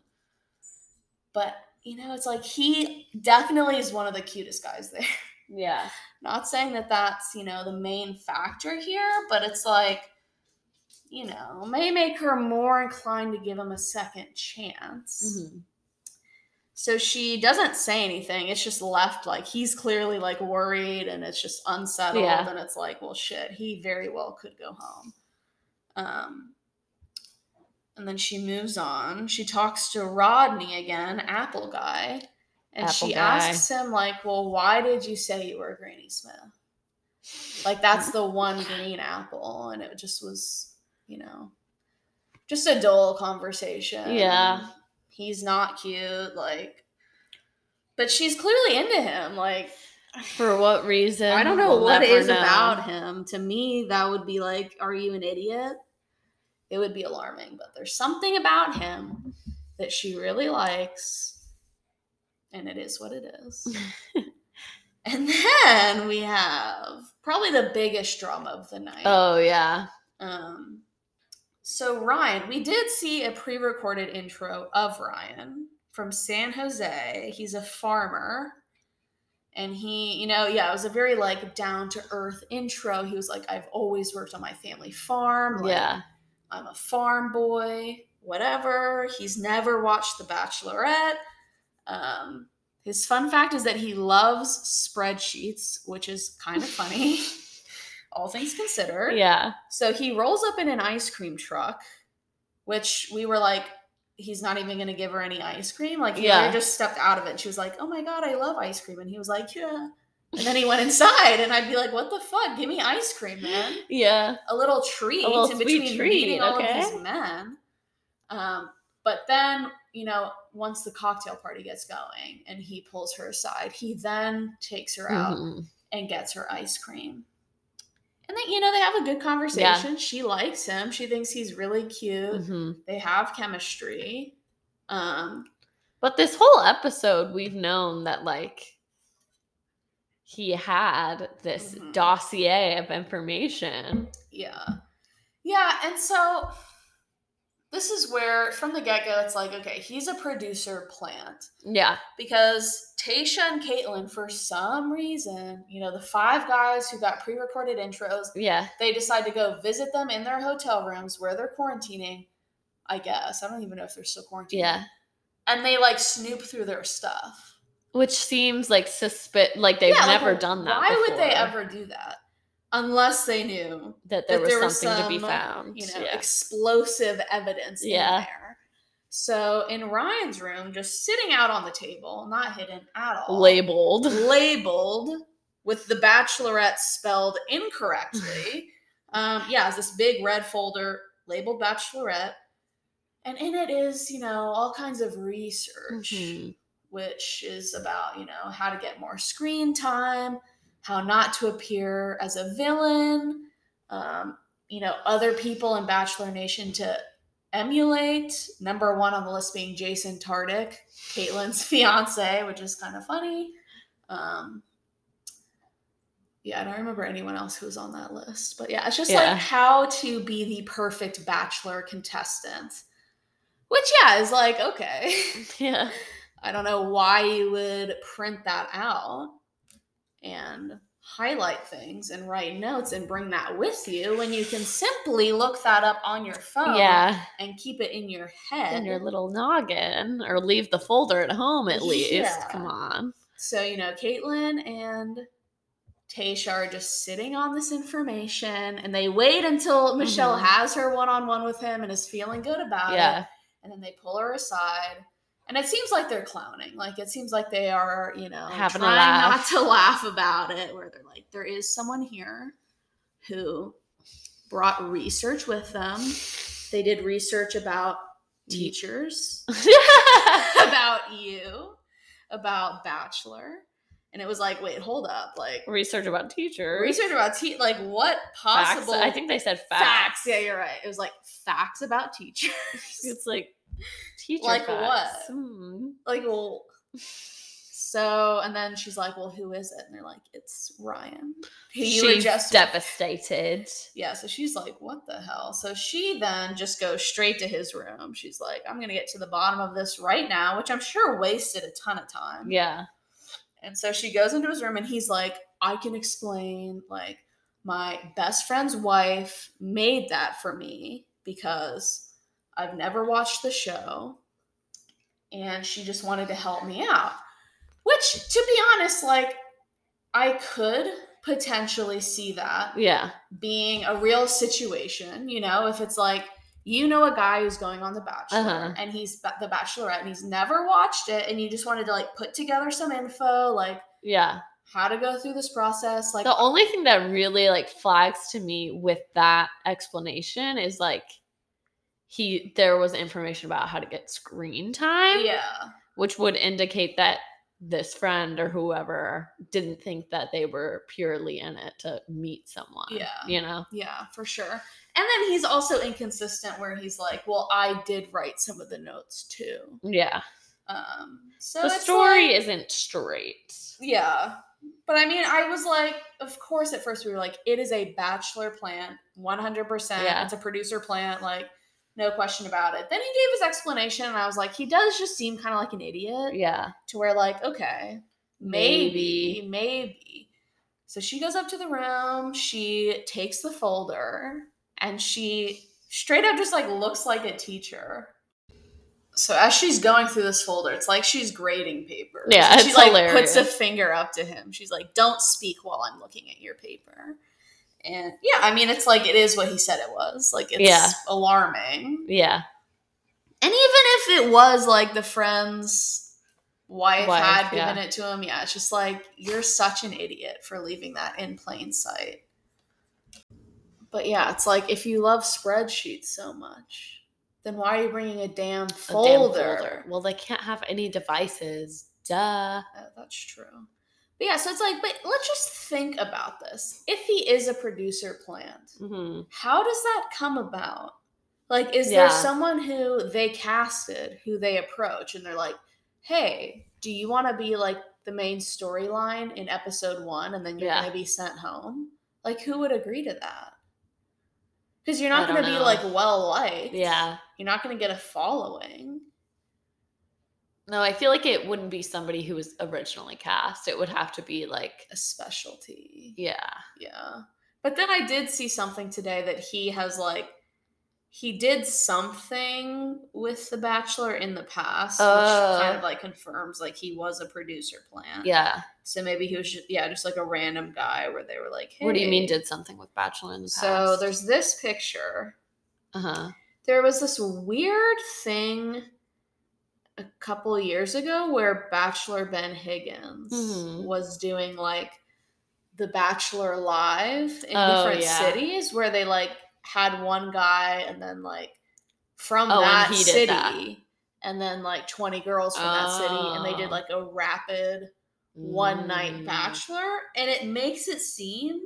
But you know, it's like he definitely is one of the cutest guys [laughs] there. yeah, Not saying that that's you know the main factor here, but it's like you know may make her more inclined to give him a second chance. mhm. So she doesn't say anything. It's just left like he's clearly like worried and it's just unsettled. Yeah. And it's like, well, shit, he very well could go home. Um, and then she moves on. She talks to Rodney again, Apple Guy. And Apple she Guy. asks him, like, well, why did you say you were Granny Smith? Like, that's the one green apple. And it just was, you know, just a dull conversation. Yeah. He's not cute. Like, but she's clearly into him. Like, for what reason? I don't know We'll what it know. about him. To me, that would be like, are you an idiot? It would be alarming. But there's something about him that she really likes. And it is what it is. [laughs] and then we have probably the biggest drama of the night. Oh yeah, Um, so Ryan, we did see a pre-recorded intro of Ryan from San Jose. He's a farmer. And he, you know, yeah, it was a very like down to earth intro. He was like, I've always worked on my family farm. Like, yeah, I'm a farm boy, whatever. He's never watched The Bachelorette. Um, his fun fact is that he loves spreadsheets, which is kind of funny, [laughs] all things considered. yeah. So he rolls up in an ice cream truck, which we were like, he's not even going to give her any ice cream. Like, Yeah. just stepped out of it. She was like, oh my God, I love ice cream. And he was like, yeah. And then he went inside, and I'd be like, what the fuck? Give me ice cream, man Yeah. a little treat A little in between treat, meeting all okay. of these men. Um, but then, you know, once the cocktail party gets going and he pulls her aside, he then takes her out Mhm. and gets her ice cream. And they, you know, they have a good conversation. She likes him. She thinks he's really cute. Mhm. They have chemistry. Um, But this whole episode, we've known that like he had this Mhm. dossier of information. Yeah. Yeah, and so this is where from the get-go it's like, okay, he's a producer plant. Yeah. Because Tayshia and Kaitlyn, for some reason, you know, the five guys who got pre-recorded intros, Yeah. they decide to go visit them in their hotel rooms where they're quarantining. I guess. I don't even know if they're still quarantining. Yeah. And they like snoop through their stuff. Which seems like suspect like they've Yeah, like, never done that. Why would they ever do that? Unless they knew that there that was there was something to be found? you know, yeah. explosive evidence Yeah. in there. So in Ryan's room, just sitting out on the table, not hidden at all, Labeled. [laughs] labeled with the Bachelorette spelled incorrectly. [sighs] um, yeah, it's this big red folder labeled Bachelorette, and in it is you know all kinds of research Mhm. which is about you know how to get more screen time how not to appear as a villain um, you know other people in bachelor nation to emulate number one on the list being jason tartick kaitlyn's [laughs] fiance which is kind of funny um, yeah i don't remember anyone else who was on that list but yeah it's just Yeah. like how to be the perfect bachelor contestant which yeah is like okay [laughs] Yeah. I don't know why you would print that out and highlight things and write notes and bring that with you when you can simply look that up on your phone yeah. and keep it in your head. In your little noggin, or leave the folder at home at least. Yeah. Come on. So, you know, Kaitlyn and Tayshia are just sitting on this information and they wait until Michelle Mhm. has her one on one with him and is feeling good about it. And then they pull her aside. And it seems like they're clowning. Like it seems like they are, you know, Having trying not to [laughs] laugh about it, where they're like, there is someone here who brought research with them. They did research about teachers, [laughs] about you, about Bachelor. And it was like, wait, hold up. Like Research about teachers. research about te- like what Facts. possible I think they said facts. facts. Yeah, you're right. It was like facts about teachers. It's like teacher Like facts. what? Hmm. like, well, so and then she's like, well, who is it? And they're like, it's Ryan. Who you were She's just devastated. yeah. So she's like, what the hell? So she then just goes straight to his room. She's like, I'm gonna get to the bottom of this right now, which I'm sure wasted a ton of time. Yeah. And so she goes into his room and he's like, I can explain, like, my best friend's wife made that for me because I've never watched the show and she just wanted to help me out. Which, to be honest, like, I could potentially see that Yeah. being a real situation, you know, if it's like you know a guy who's going on The Bachelor Uh-huh. and he's The Bachelorette and he's never watched it and you just wanted to like put together some info, like Yeah. how to go through this process. Like, The only thing that really like flags to me with that explanation is like he there was information about how to get screen time, yeah, which would indicate that this friend or whoever didn't think that they were purely in it to meet someone. Yeah. You know? yeah, for sure. And then he's also inconsistent where he's like, well, I did write some of the notes too. Yeah. Um, so the story like- isn't straight. Yeah. But I mean, I was like, of course, at first we were like, it is a bachelor plant, 100%. Yeah. It's a producer plant, like, no question about it. Then he gave his explanation, and I was like, he does just seem kind of like an idiot Yeah. to where, like, okay, maybe, Maybe. maybe. So she goes up to the room, she takes the folder, and she straight up just like looks like a teacher. So as she's going through this folder, it's like she's grading papers. Yeah, she like puts a finger up to him. She's like, "Don't speak while I'm looking at your paper." And yeah, I mean, it's like it is what he said it was. Like it's Yeah. alarming. Yeah. And even if it was like the friend's wife, Wife, had given yeah. it to him, yeah, it's just like you're such an idiot for leaving that in plain sight. But yeah, it's like if you love spreadsheets so much, then why are you bringing a damn A damn folder? Well, they can't have any devices. Duh. Uh, that's true. But yeah, so it's like, but let's just think about this. If he is a producer plant, hmm how does that come about? Like, is Yeah. there someone who they casted who they approach and they're like, hey, do you want to be like the main storyline in episode one and then you're Yeah. going to be sent home? Like, who would agree to that? Because you're not going to be like well liked. Yeah. You're not going to get a following. No, I feel like it wouldn't be somebody who was originally cast. It would have to be like, A specialty. yeah. Yeah. But then I did see something today that he has like he did something with The Bachelor in the past, Oh. which kind of like confirms like he was a producer plant. Yeah. So maybe he was just, yeah, just like a random guy where they were like, hey. What do you mean did something with Bachelor in the past? So there's this picture. Uh huh. There was this weird thing a couple years ago where Bachelor Ben Higgins Mhm. was doing like the Bachelor live in Oh, different yeah. cities where they like had one guy and then like from Oh, that he city that. and then like 20 girls from that city and they did Oh. like a rapid one night Mm. bachelor and it makes it seem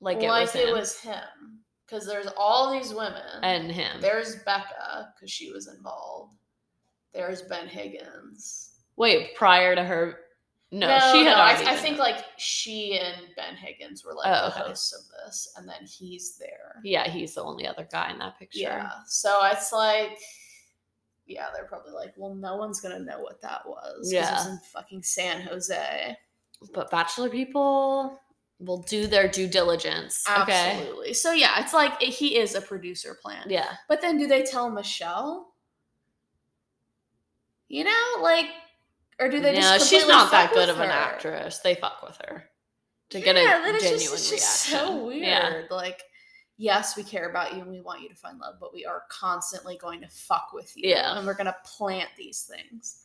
Like like, it was, it him was him because there's all these women and him. there's Becca because she was involved. There's Ben Higgins. Wait, prior to her. No, she had I, already. I been think like she and Ben Higgins were like Oh, the okay. hosts of this, and then he's there. Yeah, he's the only other guy in that picture. Yeah. So it's like, yeah, they're probably like, well, no one's gonna know what that was. 'cause It was Yeah. in fucking San Jose. But Bachelor people, will do their due diligence. Okay. So yeah, it's like he is a producer plan. Yeah. But then do they tell Michelle? You know, like, or do they just? no, she's completely not that good of an actress. They fuck with her to yeah, get a that genuine just, it's just reaction. so weird. Yeah. Like, yes, we care about you and we want you to find love, but we are constantly going to fuck with you. Yeah. And we're gonna plant these things.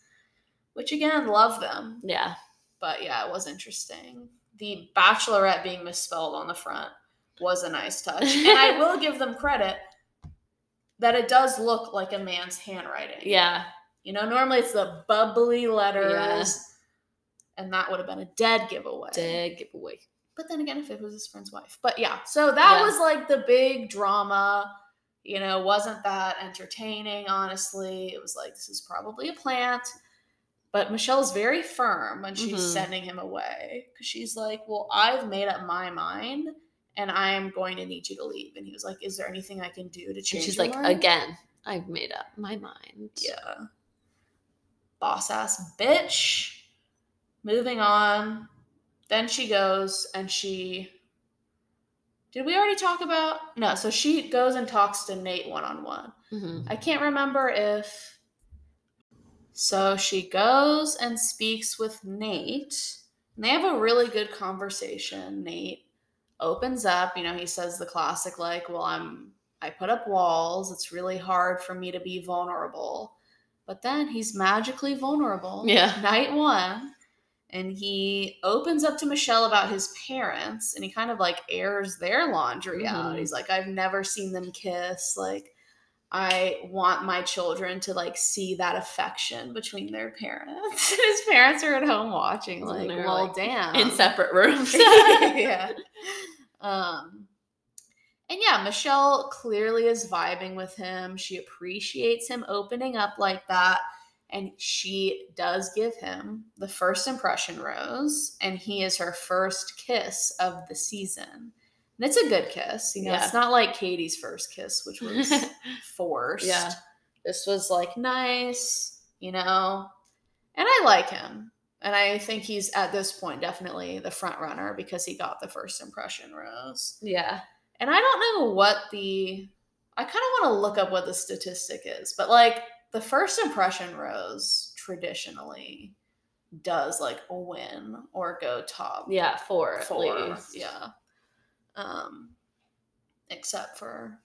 Which again, love them. Yeah. But yeah, it was interesting. The bachelorette being misspelled on the front was a nice touch. and I [laughs] will give them credit that it does look like a man's handwriting. Yeah. You know, normally it's the bubbly letters. Yeah. And that would have been a dead giveaway. Dead giveaway. But then again, if it was his friend's wife. But yeah, so that Yeah. was like the big drama. You know, wasn't that entertaining, honestly. It was like, this is probably a plant. But Michelle's very firm when she's Mhm. sending him away. Because she's like, well, I've made up my mind and I am going to need you to leave. And he was like, is there anything I can do to And change she's your like, mind? again, I've made up my mind. Yeah. Boss ass bitch. Moving on. Then she goes and she. Did we already talk about? No, so she goes and talks to Nate one on one. I can't remember if. So she goes and speaks with Nate. And they have a really good conversation. Nate opens up, you know, he says the classic, like, well, I'm, I put up walls. It's really hard for me to be vulnerable. But then he's magically vulnerable. Yeah. Night one. And he opens up to Michelle about his parents and he kind of like airs their laundry out. Mhm. He's like, I've never seen them kiss. Like, I want my children to like see that affection between their parents. [laughs] His parents are at home watching, like, well, like, damn. In separate rooms. [laughs] yeah. [laughs] Um, and yeah, Michelle clearly is vibing with him. She appreciates him opening up like that. And she does give him the first impression rose, and he is her first kiss of the season. And it's a good kiss. You know, Yeah. it's not like Katie's first kiss, which [laughs] was forced. Yeah. This was like nice, you know. And I like him. And I think he's at this point definitely the front runner because he got the first impression rose. yeah. And I don't know what the I kind of want to look up what the statistic is, but like the first impression rose traditionally does like win or go top Yeah. Four four. least. Yeah. Um, except for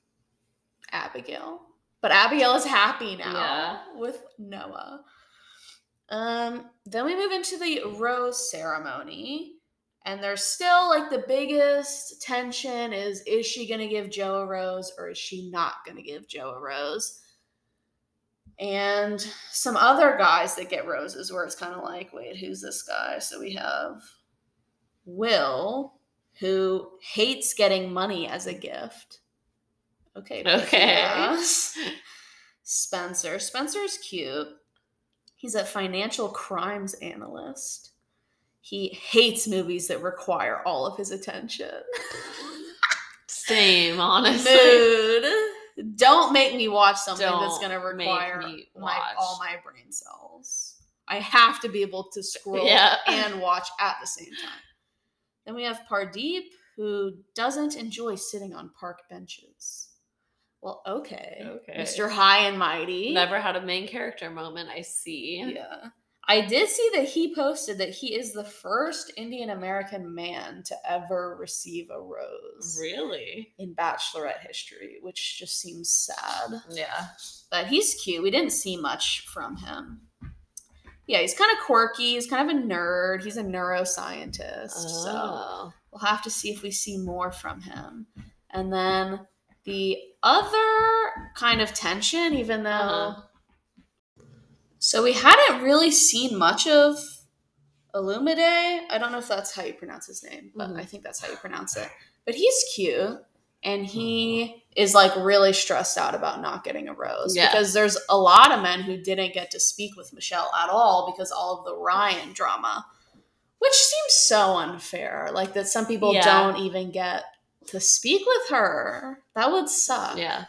Abigail. But Abigail is happy now Yeah. with Noah. Um, then we move into the rose ceremony. And there's still like the biggest tension is is she gonna give Joe a rose or is she not gonna give Joe a rose? And some other guys that get roses where it's kind of like, wait, who's this guy? So we have Will, who hates getting money as a gift. Okay. Okay. Spencer. Spencer's cute. He's a financial crimes analyst. He hates movies that require all of his attention. [laughs] Same, honestly. Mood. Don't make me watch something that's Don't going to require me my all my brain cells. I have to be able to scroll [laughs] Yeah. and watch at the same time. Then we have Pardeep, who doesn't enjoy sitting on park benches. Well, okay, Okay. Mr. High and Mighty. Never had a main character moment, I see. Yeah. I did see that he posted that he is the first Indian American man to ever receive a rose Really? in Bachelorette history, which just seems sad. Yeah. But he's cute. We didn't see much from him. Yeah, he's kind of quirky. He's kind of a nerd. He's a neuroscientist. So Oh. we'll have to see if we see more from him. And then the other kind of tension, even though. Uh-huh. So we hadn't really seen much of Olumide. I don't know if that's how you pronounce his name, but Mhm. I think that's how you pronounce it. But he's cute. And he is like really stressed out about not getting a rose Yeah. because there's a lot of men who didn't get to speak with Michelle at all because all of the Ryan drama, which seems so unfair. Like that some people Yeah. don't even get to speak with her. That would suck Yeah.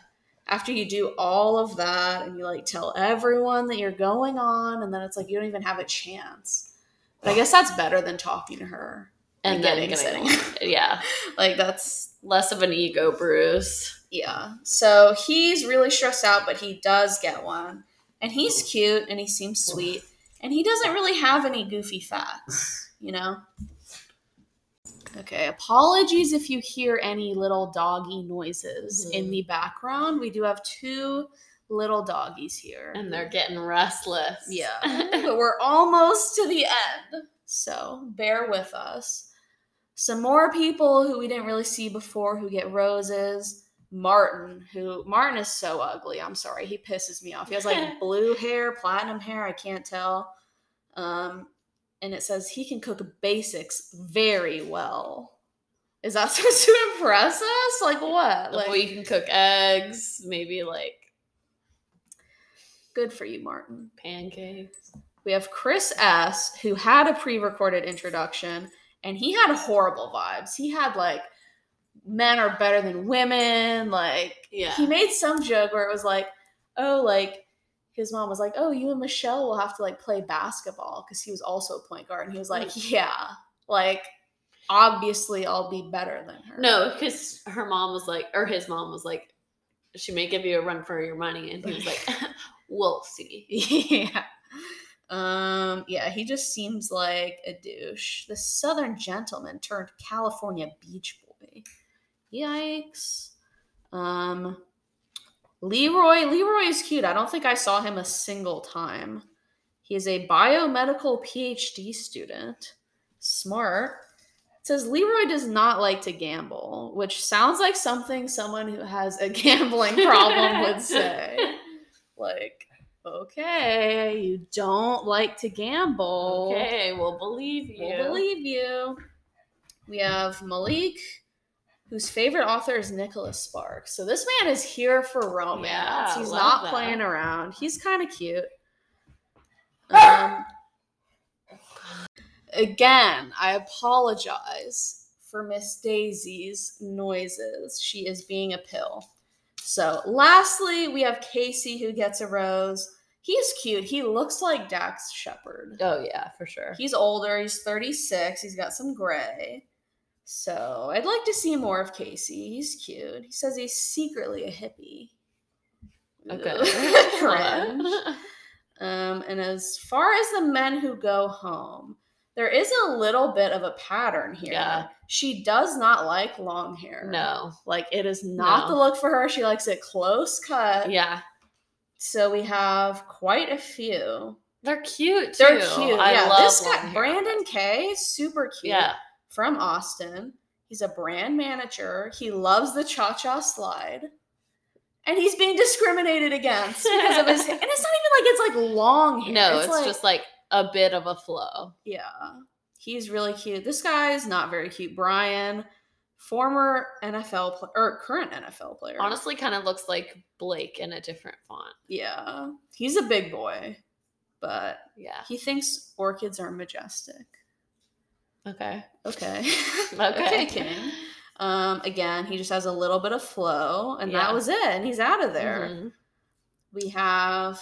After you do all of that and you like tell everyone that you're going on and then it's like you don't even have a chance but i guess that's better than talking to her and then getting getting, sitting. [laughs] yeah, like that's less of an ego bruise. yeah. So he's really stressed out, but he does get one. And he's cute and he seems sweet. And he doesn't really have any goofy facts, you know? Okay, apologies if you hear any little doggy noises Mhm. in the background. We do have two little doggies here. And they're getting restless. Yeah, [laughs] but we're almost to the end. So bear with us. Some more people who we didn't really see before who get roses. Martin, who Martin is so ugly. I'm sorry, he pisses me off. He has like [laughs] blue hair, platinum hair. I can't tell. Um, and it says he can cook basics very well. Is that [laughs] supposed to impress us? Like what? like, we can cook eggs, maybe like good for you, Martin. pancakes. We have Chris S., who had a pre recorded introduction, and he had horrible vibes. He had like, men are better than women. Like, Yeah. he made some joke where it was like, oh, like, his mom was like, oh, you and Michelle will have to like play basketball because he was also a point guard. And he was like, yeah, like, obviously I'll be better than her. No, because her mom was like, or his mom was like, she may give you a run for your money, and he was like, [laughs] [laughs] we'll see. yeah. Um, yeah, he just seems like a douche. The Southern gentleman turned California beach boy. Yikes. Um Leroy, Leroy is cute. I don't think I saw him a single time. He is a biomedical PhD student. Smart. It says Leroy does not like to gamble, which sounds like something someone who has a [laughs] gambling problem would [laughs] say. Like, okay, you don't like to gamble. Okay, we'll believe you. We'll believe you. We have Malik, whose favorite author is Nicholas Sparks. So this man is here for romance. Yeah, He's not that. playing around. He's kind of cute. [laughs] Um, again, I apologize for Miss Daisy's noises. She is being a pill. So, lastly, we have Casey who gets a rose. He's cute. He looks like Dax Shepard. Oh yeah, for sure. He's older. He's 36. He's got some gray. So I'd like to see more of Casey. He's cute. He says he's secretly a hippie. Okay. [laughs] Cringe. Um, and as far as the men who go home, there is a little bit of a pattern here. Yeah. She does not like long hair. no. Like it is not No. the look for her. She likes it close cut. Yeah. So we have quite a few. They're cute too. They're cute. I yeah, love this guy. Brandon K, super cute. Yeah. From Austin. He's a brand manager. He loves the cha cha slide. And he's being discriminated against because of his [laughs] And it's not even like it's like long hair. No, it's, like- just like a bit of a flow. Yeah. He's really cute. This guy is not very cute. Brian, former NFL pl- or current NFL player. Honestly, kind of looks like Blake in a different font. Yeah. He's a big boy, but Yeah. he thinks orchids are majestic. Okay. Okay. [laughs] [laughs] Okay. King. Um, again, he just has a little bit of flow, and Yeah. that was it, and he's out of there. Mhm. We have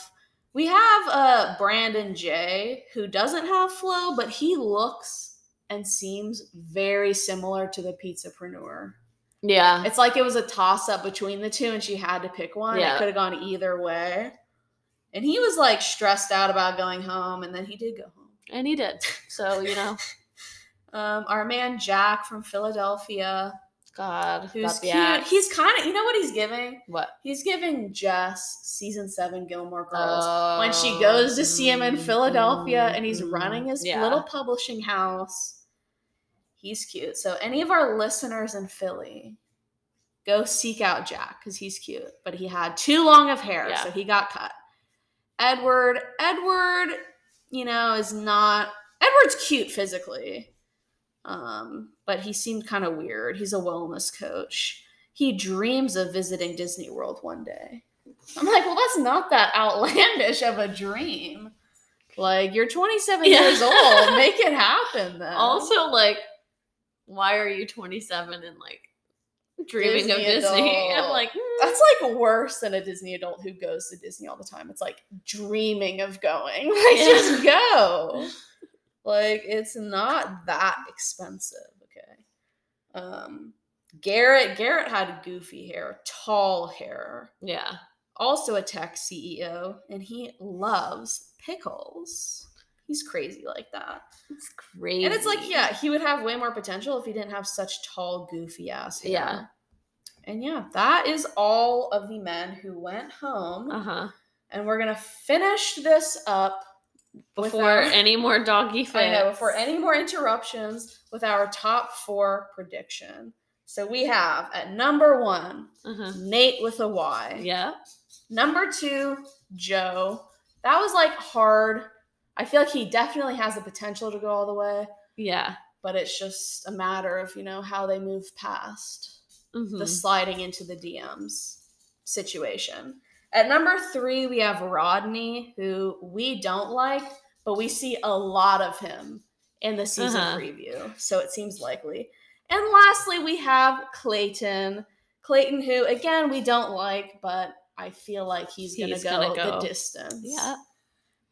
we have uh Brandon J who doesn't have flow, but he looks and seems very similar to the pizzapreneur. Yeah. It's like it was a toss up between the two, and she had to pick one. Yeah. It could have gone either way. And he was like stressed out about going home, and then he did go home. And he did. So, you know, [laughs] Um, our man Jack from Philadelphia, God. who's cute. axe. He's kind of, you know what he's giving? what? He's giving Jess season seven Gilmore Girls. Oh, when she goes to see him in mm, Philadelphia mm, and he's mm. running his Yeah. little publishing house. He's cute. So any of our listeners in Philly, go seek out Jack because he's cute. But he had too long of hair, Yeah. so he got cut. Edward, Edward, you know, is not Edward's cute physically. Um, but he seemed kind of weird. He's a wellness coach. He dreams of visiting Disney World one day. I'm like, well, that's not that outlandish of a dream. Like, you're 27 Yeah. years old. [laughs] Make it happen then. Also, like, why are you 27 and like dreaming of Disney Disney? [laughs] I'm like, mm. that's like worse than a Disney adult who goes to Disney all the time. It's like dreaming of going. [laughs] Like, Yeah. just go. Like, it's not that expensive. Okay? Um, Garrett Garrett had goofy hair, tall hair. Yeah. Also a tech CEO, and he loves pickles. He's crazy like that. It's crazy. And it's like, yeah, he would have way more potential if he didn't have such tall, goofy ass hair. Yeah. And yeah, that is all of the men who went home. Uh huh. And we're gonna finish this up Before our- any more doggy fits. I know, before any more interruptions with our top four prediction. So we have at number one, Uh-huh. Nayte with a Y. Yeah. Number two, Joe. That was like hard. I feel like he definitely has the potential to go all the way, Yeah. but it's just a matter of, you know, how they move past Mhm. the sliding into the DMs situation. At number three, we have Rodney, who we don't like, but we see a lot of him in the season Uh-huh. preview, so it seems likely. And lastly, we have Clayton. Clayton, who again we don't like, but I feel like he's gonna, He's go, gonna go. the distance. Yeah.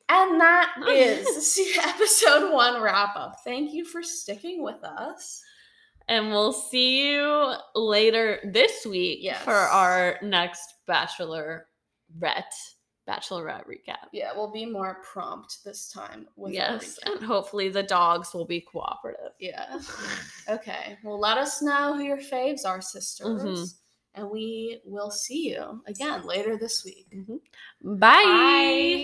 And that [laughs] is the [laughs] episode one wrap up. Thank you for sticking with us. And we'll see you later this week Yes. for our next Bachelorette Bachelorette recap. Yeah, we'll be more prompt this time with yes, and hopefully the dogs will be cooperative. Yeah. Okay. Well, let us know who your faves are, sisters. Mhm. And we will see you again later this week. Bye. Bye.